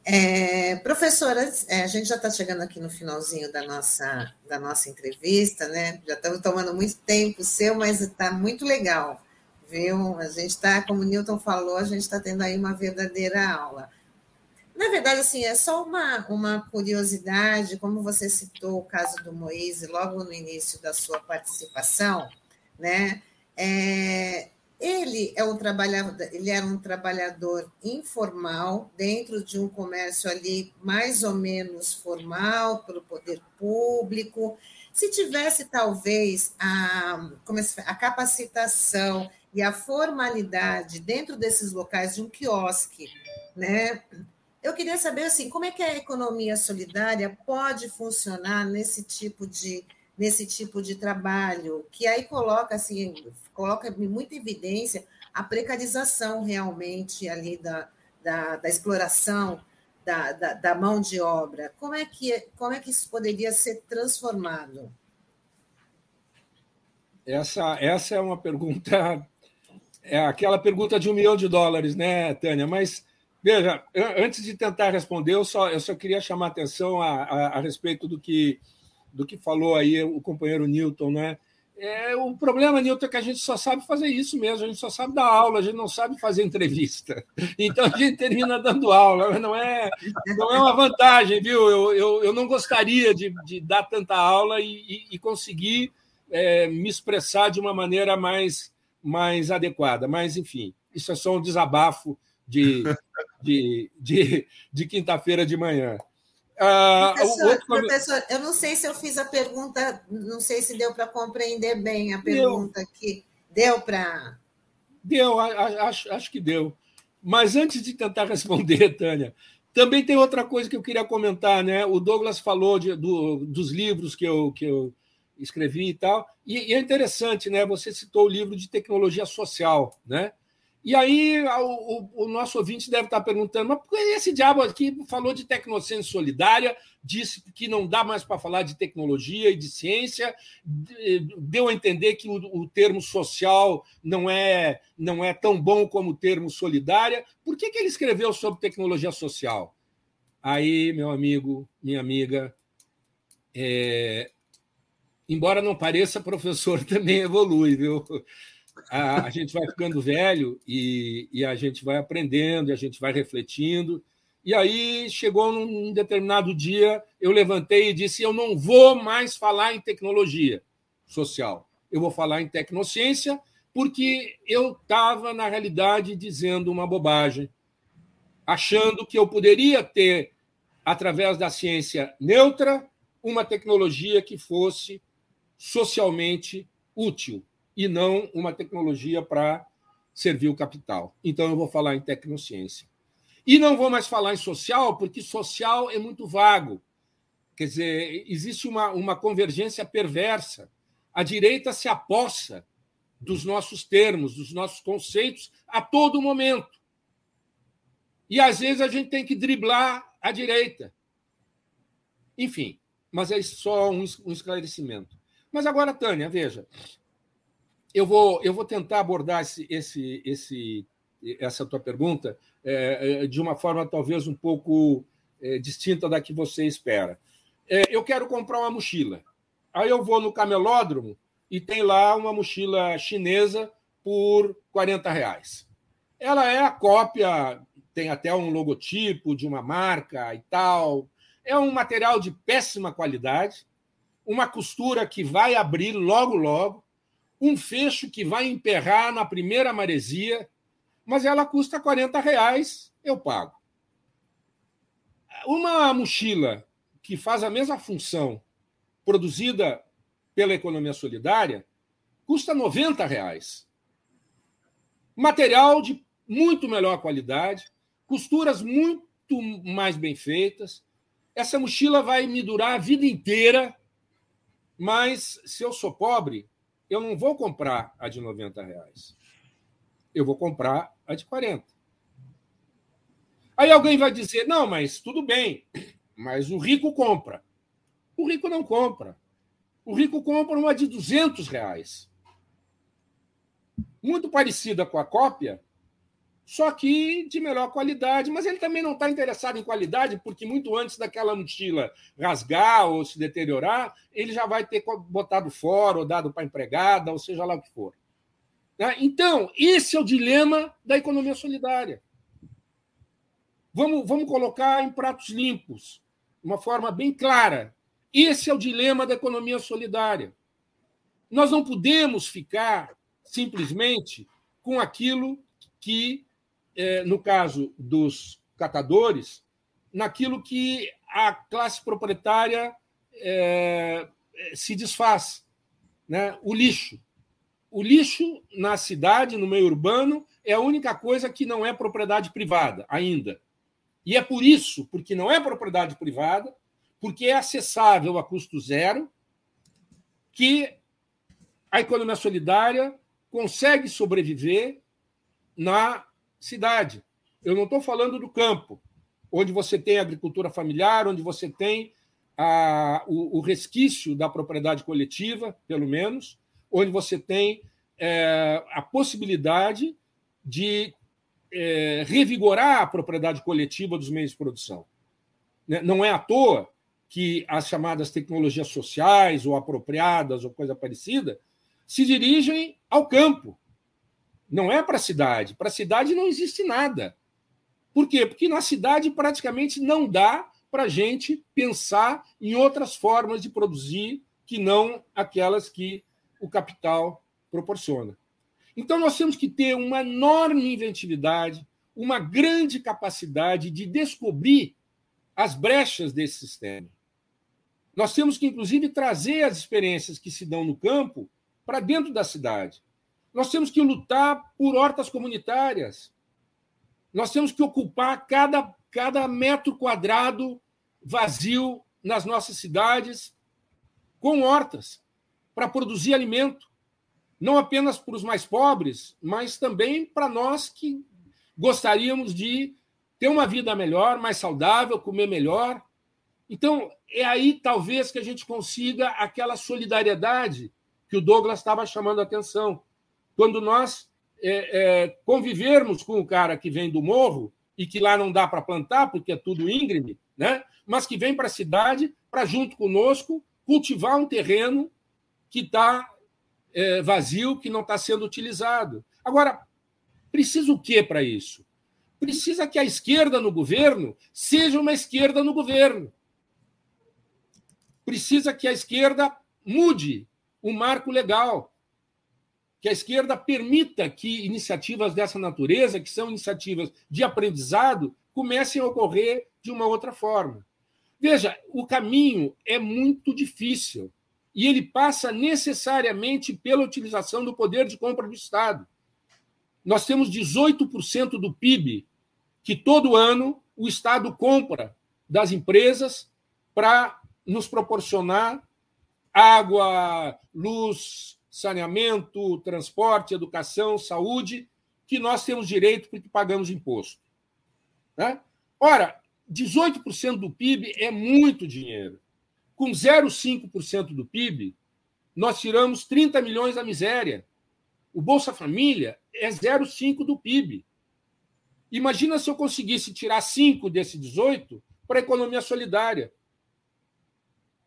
É, professora, é, a gente já está chegando aqui no finalzinho da nossa, da nossa entrevista, né? Já estamos tomando muito tempo seu, mas está muito legal, viu? A gente está, como o Newton falou, a gente está tendo aí uma verdadeira aula. Na verdade, assim, é só uma, uma curiosidade, como você citou o caso do Moise logo no início da sua participação, né? É, ele é um trabalhador, ele era um trabalhador informal dentro de um comércio ali mais ou menos formal pelo poder público. Se tivesse talvez a, como a capacitação e a formalidade dentro desses locais de um quiosque, né? Eu queria saber assim, como é que a economia solidária pode funcionar nesse tipo de nesse tipo de trabalho, que aí coloca assim, coloca muita evidência a precarização realmente ali da, da, da exploração da, da, da, mão de obra. Como é, que, como é que isso poderia ser transformado? Essa, essa é uma pergunta, é aquela pergunta de um milhão de dólares, né, Tânia? Mas, veja, antes de tentar responder, eu só, eu só queria chamar atenção a, a, a respeito do que do que falou aí o companheiro Newton, né? É, o problema, Newton, é que a gente só sabe fazer isso mesmo, a gente só sabe dar aula, a gente não sabe fazer entrevista. Então a gente termina dando aula, não é, não é uma vantagem, viu? Eu, eu, eu não gostaria de, de dar tanta aula e, e, e conseguir é, me expressar de uma maneira mais, mais adequada. Mas, enfim, isso é só um desabafo de, de, de, de quinta-feira de manhã. Uh, professor, outro... professor, eu não sei se eu fiz a pergunta, não sei se deu para compreender bem a pergunta deu. aqui. Deu para. Deu, acho, acho que deu. Mas antes de tentar responder, Tânia, também tem outra coisa que eu queria comentar, né? O Douglas falou de, do, dos livros que eu, que eu escrevi e tal, e, e é interessante, né? Você citou o livro de tecnologia social, né? E aí o, o, nosso ouvinte deve estar perguntando, mas por que esse diabo aqui falou de tecnociência solidária, disse que não dá mais para falar de tecnologia e de ciência, deu a entender que o, o, termo social não é, não é tão bom como o termo solidária. Por que, que ele escreveu sobre tecnologia social? Aí, meu amigo, minha amiga, é... embora não pareça, professor também evolui, viu? A, a gente vai ficando velho e, e, a gente vai aprendendo, e a gente vai refletindo. E aí chegou num determinado dia, eu levantei e disse: eu não vou mais falar em tecnologia social, eu vou falar em tecnociência, porque eu estava, na realidade, dizendo uma bobagem, achando que eu poderia ter, através da ciência neutra, uma tecnologia que fosse socialmente útil e não uma tecnologia para servir o capital. Então, eu vou falar em tecnociência. E não vou mais falar em social, porque social é muito vago. Quer dizer, existe uma, uma convergência perversa. A direita se apossa dos nossos termos, dos nossos conceitos a todo momento. E às vezes a gente tem que driblar a direita. Enfim, mas é só um, um esclarecimento. Mas agora, Tânia, veja, eu vou, eu vou tentar abordar esse, esse, esse, essa tua pergunta é, é, de uma forma talvez um pouco é, distinta da que você espera. É, eu quero comprar uma mochila. Aí eu vou no camelódromo e tem lá uma mochila chinesa por 40 reais. Ela é a cópia, tem até um logotipo de uma marca e tal. É um material de péssima qualidade, uma costura que vai abrir logo, logo um fecho que vai emperrar na primeira maresia, mas ela custa 40 reais, eu pago. Uma mochila que faz a mesma função, produzida pela economia solidária, custa 90 reais. Material de muito melhor qualidade, costuras muito mais bem feitas. Essa mochila vai me durar a vida inteira, mas se eu sou pobre, eu não vou comprar a de 90 reais. Eu vou comprar a de 40. Aí alguém vai dizer: não, mas tudo bem, mas o rico compra. O rico não compra. O rico compra uma de 200 reais. Muito parecida com a cópia, só que de melhor qualidade. Mas ele também não está interessado em qualidade, porque muito antes daquela mochila rasgar ou se deteriorar, ele já vai ter botado fora, ou dado para empregada, ou seja lá o que for. Né? Então, esse é o dilema da economia solidária. Vamos, vamos colocar em pratos limpos, de uma forma bem clara. Esse é o dilema da economia solidária. Nós não podemos ficar simplesmente com aquilo que no caso dos catadores, naquilo que a classe proprietária é, se desfaz. Né? O lixo. O lixo na cidade, no meio urbano, é a única coisa que não é propriedade privada ainda. E é por isso, porque não é propriedade privada, porque é acessável a custo zero, que a economia solidária consegue sobreviver na cidade. Eu não estou falando do campo, onde você tem agricultura familiar, onde você tem a, o, o, resquício da propriedade coletiva, pelo menos, onde você tem é, a possibilidade de é, revigorar a propriedade coletiva dos meios de produção. Né, não é à toa que as chamadas tecnologias sociais ou apropriadas ou coisa parecida se dirigem ao campo, não é para a cidade. Para a cidade não existe nada. Por quê? Porque na cidade praticamente não dá para a gente pensar em outras formas de produzir que não aquelas que o capital proporciona. Então, nós temos que ter uma enorme inventividade, uma grande capacidade de descobrir as brechas desse sistema. Nós temos que, inclusive, trazer as experiências que se dão no campo para dentro da cidade. Nós temos que lutar por hortas comunitárias. Nós temos que ocupar cada, cada metro quadrado vazio nas nossas cidades com hortas para produzir alimento, não apenas para os mais pobres, mas também para nós que gostaríamos de ter uma vida melhor, mais saudável, comer melhor. Então, é aí talvez que a gente consiga aquela solidariedade que o Douglas estava chamando a atenção quando nós é, é, convivermos com o cara que vem do morro e que lá não dá para plantar, porque é tudo íngreme, né? mas que vem para a cidade para, junto conosco, cultivar um terreno que está é, vazio, que não está sendo utilizado. Agora, precisa o que para isso? Precisa que a esquerda no governo seja uma esquerda no governo. Precisa que a esquerda mude o marco legal que a esquerda permita que iniciativas dessa natureza, que são iniciativas de aprendizado, comecem a ocorrer de uma outra forma. Veja, o caminho é muito difícil e ele passa necessariamente pela utilização do poder de compra do Estado. Nós temos 18% do PIB que todo ano o Estado compra das empresas para nos proporcionar água, luz, saneamento, transporte, educação, saúde, que nós temos direito porque pagamos imposto. Né? Ora, 18% do PIB é muito dinheiro. Com 0,5% do PIB, nós tiramos 30 milhões da miséria. O Bolsa Família é 0,5% do PIB. Imagina se eu conseguisse tirar 5 desse 18 para a economia solidária.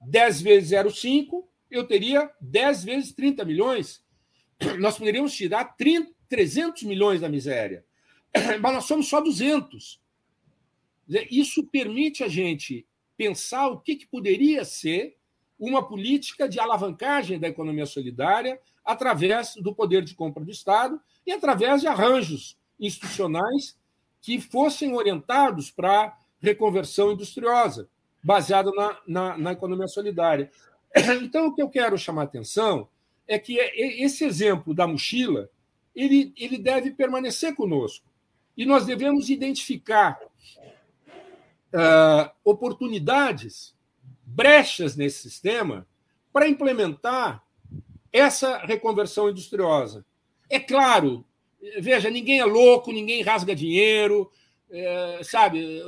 10 vezes 0,5, eu teria 10 vezes 30 milhões. Nós poderíamos tirar 30, 300 milhões da miséria. Mas nós somos só 200. Isso permite a gente pensar o que, que poderia ser uma política de alavancagem da economia solidária através do poder de compra do Estado e através de arranjos institucionais que fossem orientados para reconversão industriosa, baseada na, na, na, economia solidária. Então, o que eu quero chamar a atenção é que esse exemplo da mochila ele, ele deve permanecer conosco. E nós devemos identificar uh, oportunidades, brechas nesse sistema para implementar essa reconversão industriosa. É claro, veja, ninguém é louco, ninguém rasga dinheiro, é, sabe?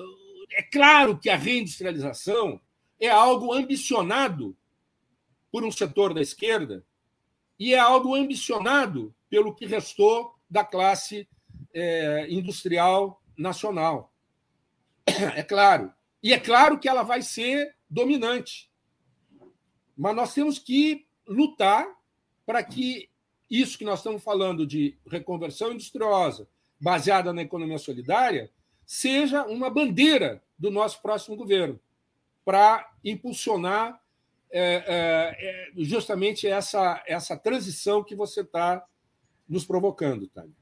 É claro que a reindustrialização é algo ambicionado por um setor da esquerda e é algo ambicionado pelo que restou da classe é, industrial nacional. É claro. E é claro que ela vai ser dominante. Mas nós temos que lutar para que isso que nós estamos falando de reconversão industriosa, baseada na economia solidária, seja uma bandeira do nosso próximo governo, para impulsionar é, é, é, justamente essa, essa transição que você está nos provocando, Tânia.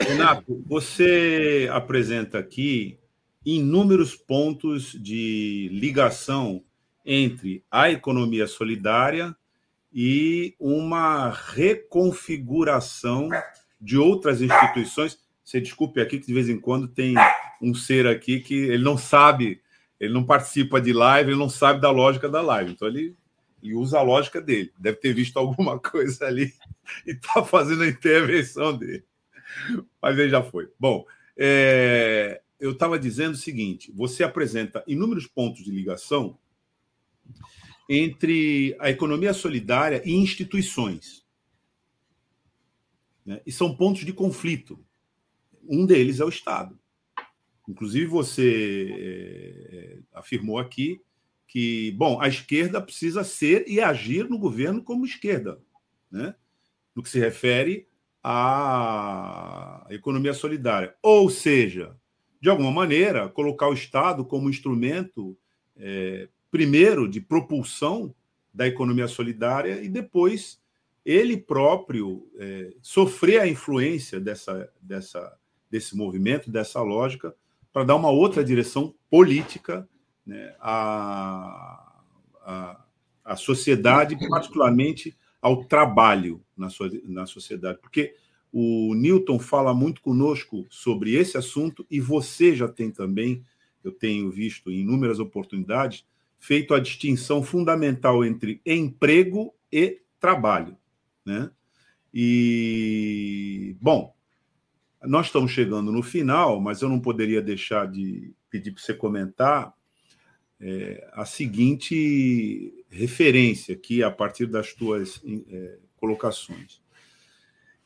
Renato, você apresenta aqui inúmeros pontos de ligação entre a economia solidária e uma reconfiguração de outras instituições. Você desculpe aqui que de vez em quando tem um ser aqui que ele não sabe, ele não participa de live, ele não sabe da lógica da live. Então ele, ele usa a lógica dele. Deve ter visto alguma coisa ali e está fazendo a intervenção dele. Mas ele já foi. Bom, é, eu estava dizendo o seguinte: você apresenta inúmeros pontos de ligação entre a economia solidária e instituições. Né? E são pontos de conflito. Um deles é o Estado. Inclusive, você é, afirmou aqui que, bom, a esquerda precisa ser e agir no governo como esquerda, né? no que se refere à economia solidária. Ou seja, de alguma maneira, colocar o Estado como instrumento, é, primeiro, de propulsão da economia solidária e depois ele próprio é, sofrer a influência dessa, dessa, desse movimento, dessa lógica, para dar uma outra direção política né, à, à, à sociedade, particularmente ao trabalho na, sua, na sociedade. Porque o Newton fala muito conosco sobre esse assunto e você já tem também, eu tenho visto em inúmeras oportunidades, feito a distinção fundamental entre emprego e trabalho. Né? E, bom, nós estamos chegando no final, mas eu não poderia deixar de pedir para você comentar é, a seguinte referência aqui, a partir das tuas é, colocações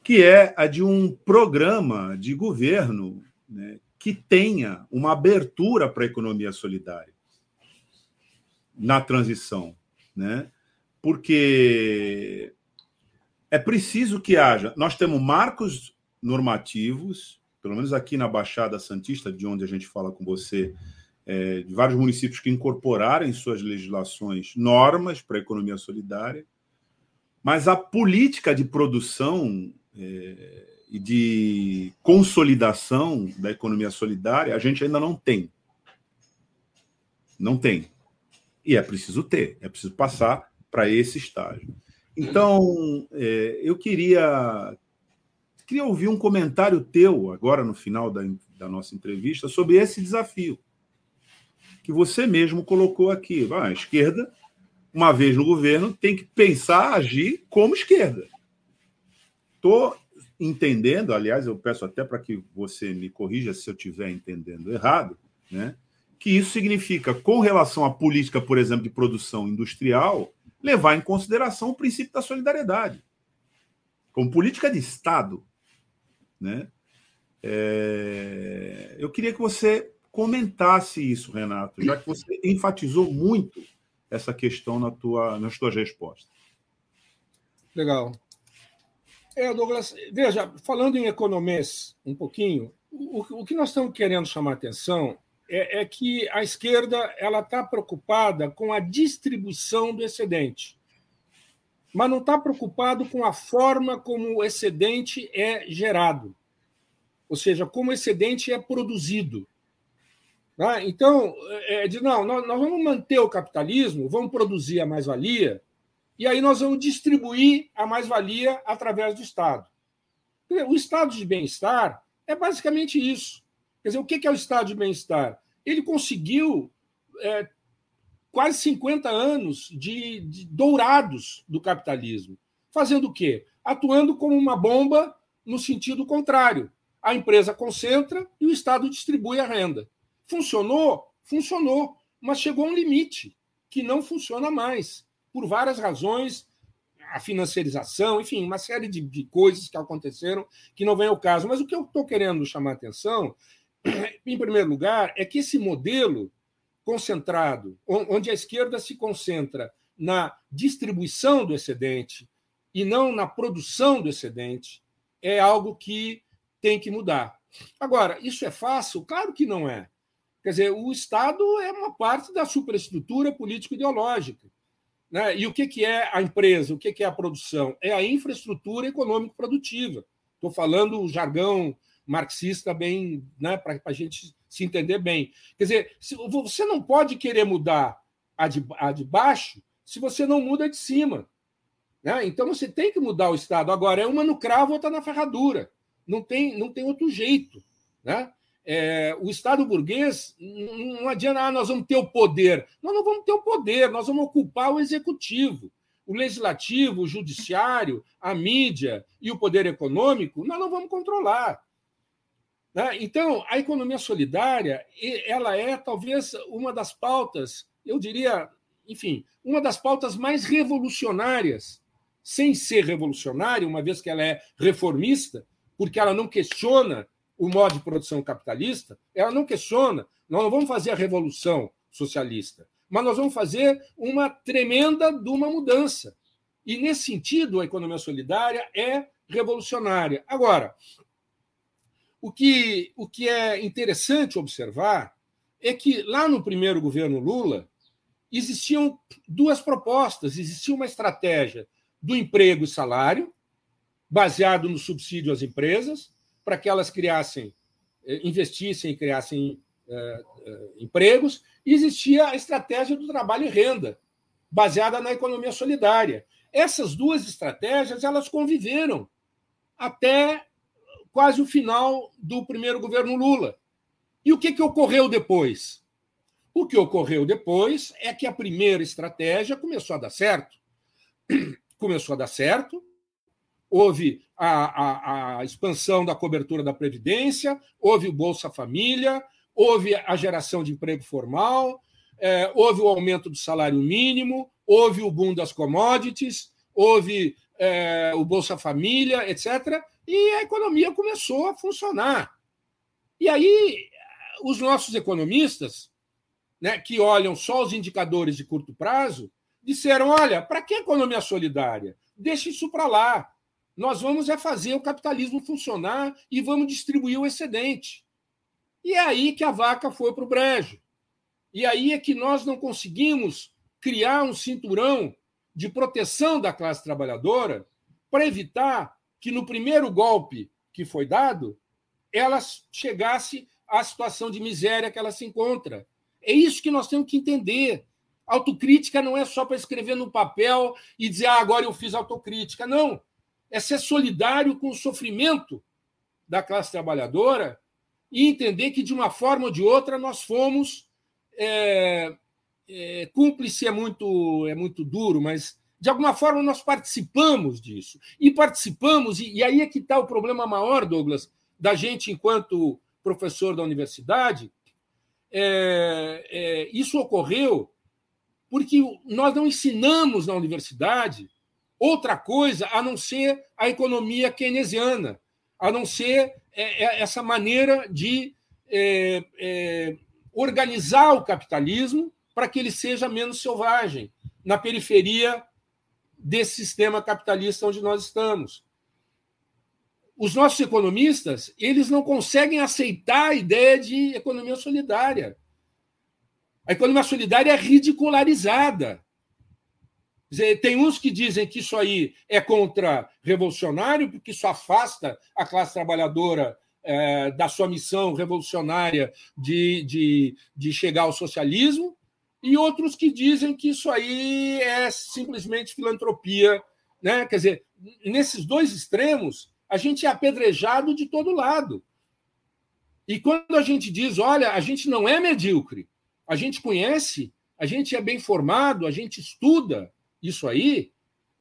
que é a de um programa de governo né, que tenha uma abertura para a economia solidária na transição, né? Porque é preciso que haja. Nós temos marcos normativos, pelo menos aqui na Baixada Santista, de onde a gente fala com você, é, de vários municípios que incorporaram em suas legislações normas para a economia solidária Mas a política de produção é, e de consolidação da economia solidária a gente ainda não tem. Não tem. E é preciso ter, é preciso passar para esse estágio. Então, é, eu queria, queria ouvir um comentário teu, agora no final da, da nossa entrevista, sobre esse desafio que você mesmo colocou aqui. Ah, a esquerda uma vez no governo, tem que pensar, agir como esquerda. Estou entendendo, aliás, eu peço até para que você me corrija se eu estiver entendendo errado, né? que isso significa, com relação à política, por exemplo, de produção industrial, levar em consideração o princípio da solidariedade. Como política de Estado. Né? É... Eu queria que você comentasse isso, Renato, já que você enfatizou muito essa questão na tua, nas tuas respostas. Legal. É, Douglas, veja, falando em economês um pouquinho, o, o que nós estamos querendo chamar atenção é, é que a esquerda ela está preocupada com a distribuição do excedente, mas não está preocupado com a forma como o excedente é gerado, ou seja, como o excedente é produzido. Né? Então, é, é, de, não, nós vamos manter o capitalismo, vamos produzir a mais-valia, e aí nós vamos distribuir a mais-valia através do Estado. O estado de bem-estar é basicamente isso. Quer dizer, o que é o estado de bem-estar? Ele conseguiu é, quase 50 anos de, de, dourados do capitalismo. Fazendo o quê? Atuando como uma bomba no sentido contrário. A empresa concentra e o Estado distribui a renda. Funcionou? Funcionou, mas chegou a um limite que não funciona mais, por várias razões, a financiarização, enfim, uma série de, de coisas que aconteceram que não vem ao caso. Mas o que eu estou querendo chamar a atenção, em primeiro lugar, é que esse modelo concentrado, onde a esquerda se concentra na distribuição do excedente e não na produção do excedente, é algo que tem que mudar. Agora, isso é fácil? Claro que não é. Quer dizer, o Estado é uma parte da superestrutura político-ideológica. Né? E o que, que é a empresa? O que, que é a produção? É a infraestrutura econômico-produtiva. Estou falando o jargão marxista bem, né, para a gente se entender bem. Quer dizer, você não pode querer mudar a de, a de baixo se você não muda de cima. Né? Então você tem que mudar o Estado. Agora, é uma no cravo, outra na ferradura. Não tem, não tem outro jeito. Né? é, o Estado burguês não adianta, ah, nós vamos ter o poder. Nós não vamos ter o poder, nós vamos ocupar o executivo. O legislativo, o judiciário, a mídia e o poder econômico, nós não vamos controlar. Né? Então, a economia solidária, ela é talvez uma das pautas, eu diria, enfim, uma das pautas mais revolucionárias, sem ser revolucionária, uma vez que ela é reformista, porque ela não questiona o modo de produção capitalista, ela não questiona, nós não vamos fazer a revolução socialista, mas nós vamos fazer uma tremenda de uma mudança. E, nesse sentido, a economia solidária é revolucionária. Agora, o que, o que é interessante observar é que, lá no primeiro governo Lula, existiam duas propostas. Existia uma estratégia do emprego e salário, baseado no subsídio às empresas, para que elas criassem, eh, investissem e criassem uh, uh, empregos, e existia a estratégia do trabalho e renda, baseada na economia solidária. Essas duas estratégias elas conviveram até quase o final do primeiro governo Lula. E o que, que ocorreu depois? O que ocorreu depois é que a primeira estratégia começou a dar certo. Começou a dar certo, houve a, a, a, expansão da cobertura da Previdência, houve o Bolsa Família, houve a geração de emprego formal, é, houve o aumento do salário mínimo, houve o boom das commodities, houve é, o Bolsa Família, etc. E a economia começou a funcionar. E aí, os nossos economistas, né, que olham só os indicadores de curto prazo, disseram: olha, para que economia solidária? Deixe isso para lá. Nós vamos é fazer o capitalismo funcionar e vamos distribuir o excedente. E é aí que a vaca foi para o brejo. E aí é que nós não conseguimos criar um cinturão de proteção da classe trabalhadora para evitar que no primeiro golpe que foi dado ela chegasse à situação de miséria que ela se encontra. É isso que nós temos que entender. Autocrítica não é só para escrever no papel e dizer, ah, agora eu fiz autocrítica. Não. É ser solidário com o sofrimento da classe trabalhadora e entender que, de uma forma ou de outra, nós fomos. É, é, cúmplice é muito, é muito duro, mas de alguma forma nós participamos disso. E participamos, e, e aí é que está o problema maior, Douglas, da gente enquanto professor da universidade. É, é, isso ocorreu porque nós não ensinamos na universidade outra coisa a não ser a economia keynesiana, a não ser é, é, essa maneira de é, é, organizar o capitalismo para que ele seja menos selvagem na periferia desse sistema capitalista onde nós estamos. Os nossos economistas eles não conseguem aceitar a ideia de economia solidária. A economia solidária é ridicularizada. Tem uns que dizem que isso aí é contra-revolucionário, porque isso afasta a classe trabalhadora é, da sua missão revolucionária de, de, de chegar ao socialismo, e outros que dizem que isso aí é simplesmente filantropia. Né? Quer dizer, nesses dois extremos, a gente é apedrejado de todo lado. E quando a gente diz, olha, a gente não é medíocre, a gente conhece, a gente é bem formado, a gente estuda isso aí,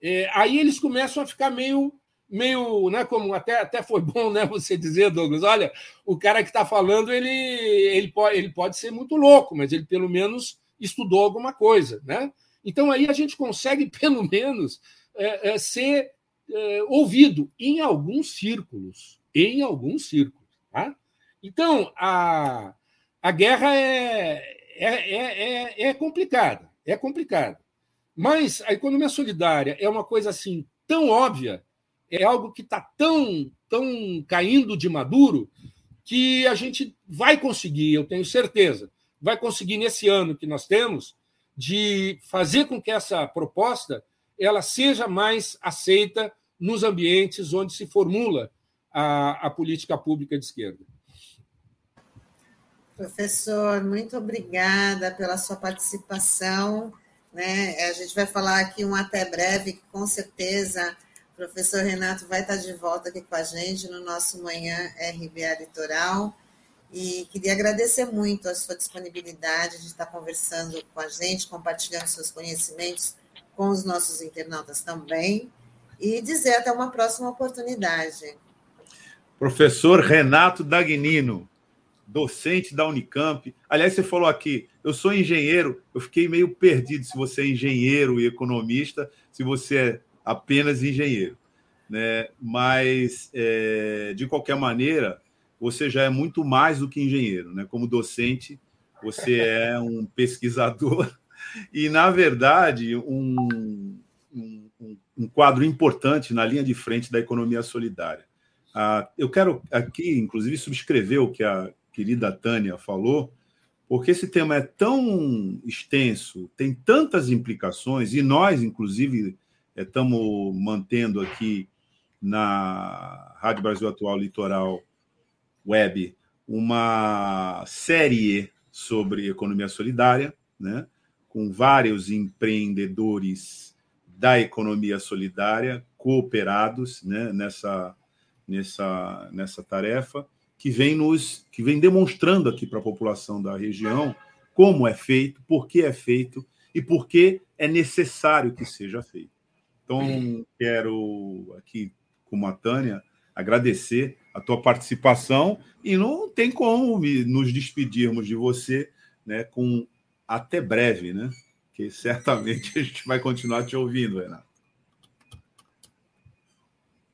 é, aí eles começam a ficar meio, meio, né, como até, até foi bom, né, você dizer, Douglas, olha, o cara que está falando, ele, ele, pode, ele pode ser muito louco, mas ele pelo menos estudou alguma coisa, né? Então aí a gente consegue pelo menos é, é, ser é, ouvido em alguns círculos, em alguns círculos, tá? Então a, a guerra é, é, é, é, é complicada, é complicada. Mas a economia solidária é uma coisa assim tão óbvia, é algo que está tão, tão caindo de maduro, que a gente vai conseguir, eu tenho certeza, vai conseguir nesse ano que nós temos de fazer com que essa proposta ela seja mais aceita nos ambientes onde se formula a, a política pública de esquerda. Professor, muito obrigada pela sua participação. Né? A gente vai falar aqui um até breve, que com certeza o professor Renato vai estar de volta aqui com a gente no nosso Manhã RBA Litoral. E queria agradecer muito a sua disponibilidade de estar conversando com a gente, compartilhando seus conhecimentos com os nossos internautas também. E dizer até uma próxima oportunidade. Professor Renato Dagnino docente da Unicamp. Aliás, você falou aqui, eu sou engenheiro, eu fiquei meio perdido se você é engenheiro e economista, se você é apenas engenheiro. Né? Mas, é, de qualquer maneira, você já é muito mais do que engenheiro. Né? Como docente, você é um pesquisador e, na verdade, um, um, um quadro importante na linha de frente da economia solidária. Ah, eu quero aqui, inclusive, subscrever o que a querida Tânia falou, porque esse tema é tão extenso, tem tantas implicações, e nós, inclusive, estamos mantendo aqui na Rádio Brasil Atual Litoral Web uma série sobre economia solidária, né, com vários empreendedores da economia solidária cooperados né, nessa, nessa, nessa tarefa que vem nos que vem demonstrando aqui para a população da região como é feito, por que é feito e por que é necessário que seja feito. Então, quero aqui, como a Tânia, agradecer a tua participação e não tem como nos despedirmos de você né, com até breve, né? Que certamente a gente vai continuar te ouvindo, Renato.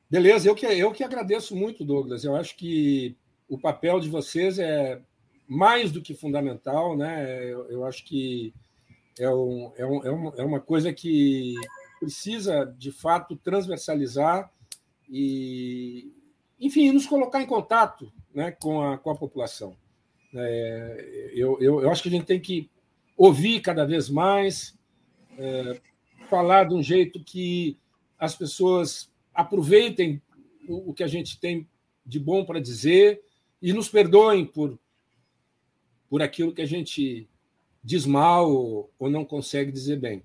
Beleza, eu que, eu que agradeço muito, Douglas. Eu acho que o papel de vocês é mais do que fundamental, né? Eu, eu acho que é, um, é, um, é, uma, é uma coisa que precisa, de fato, transversalizar e, enfim, nos colocar em contato né, com, a, com a população. É, eu, eu, eu acho que a gente tem que ouvir cada vez mais, é, falar de um jeito que as pessoas aproveitem o, o que a gente tem de bom para dizer e nos perdoem por, por aquilo que a gente diz mal ou, ou não consegue dizer bem.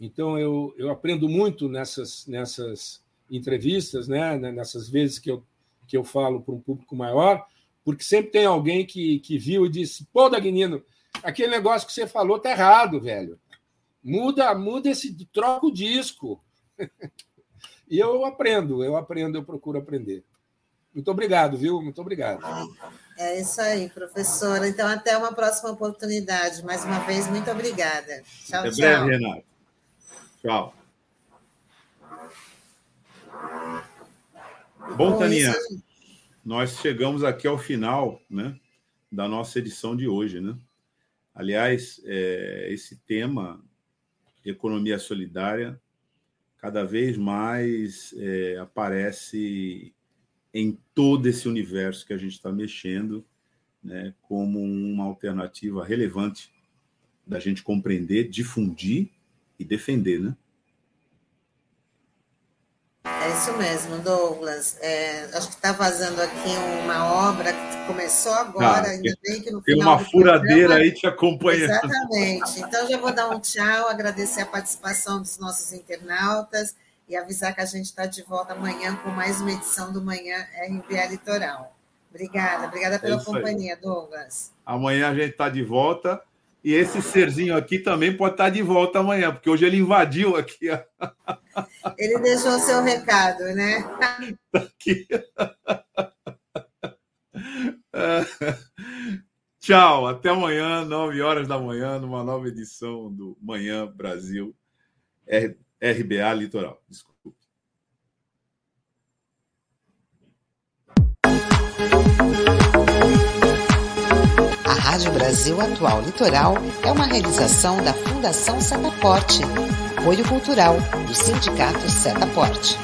Então, eu, eu aprendo muito nessas, nessas entrevistas, né? nessas vezes que eu, que eu falo para um público maior, porque sempre tem alguém que, que viu e disse: pô, Dagnino, aquele negócio que você falou tá errado, velho. Muda, muda esse, troca o disco. e eu aprendo, eu aprendo, eu procuro aprender. Muito obrigado, viu? Muito obrigado. É isso aí, professora. Então, até uma próxima oportunidade. Mais uma vez, muito obrigada. Tchau, Até tchau. breve, Renato. Tchau. Bom, Taninha, isso- nós chegamos aqui ao final né, da nossa edição de hoje. Né? Aliás, é, esse tema, economia solidária, cada vez mais é, aparece em todo esse universo que a gente está mexendo, né, como uma alternativa relevante da gente compreender, difundir e defender, né? É isso mesmo, Douglas. É, acho que está vazando aqui uma obra que começou agora, Ah, ainda bem que no Tem uma furadeira programa- aí te acompanhando. Exatamente. Então, já vou dar um tchau, agradecer a participação dos nossos internautas e avisar que a gente está de volta amanhã com mais uma edição do Manhã RBA Litoral. Obrigada, obrigada pela É isso aí. companhia, Douglas. Amanhã a gente está de volta. E esse serzinho aqui também pode estar de volta amanhã, porque hoje ele invadiu aqui. Ele deixou seu recado, né? aqui. Tchau, até amanhã, 9 horas da manhã, numa nova edição do Manhã Brasil R- RBA Litoral. Desculpa. Rádio Brasil Atual Litoral é uma realização da Fundação Setaporte, apoio cultural do Sindicato Setaporte.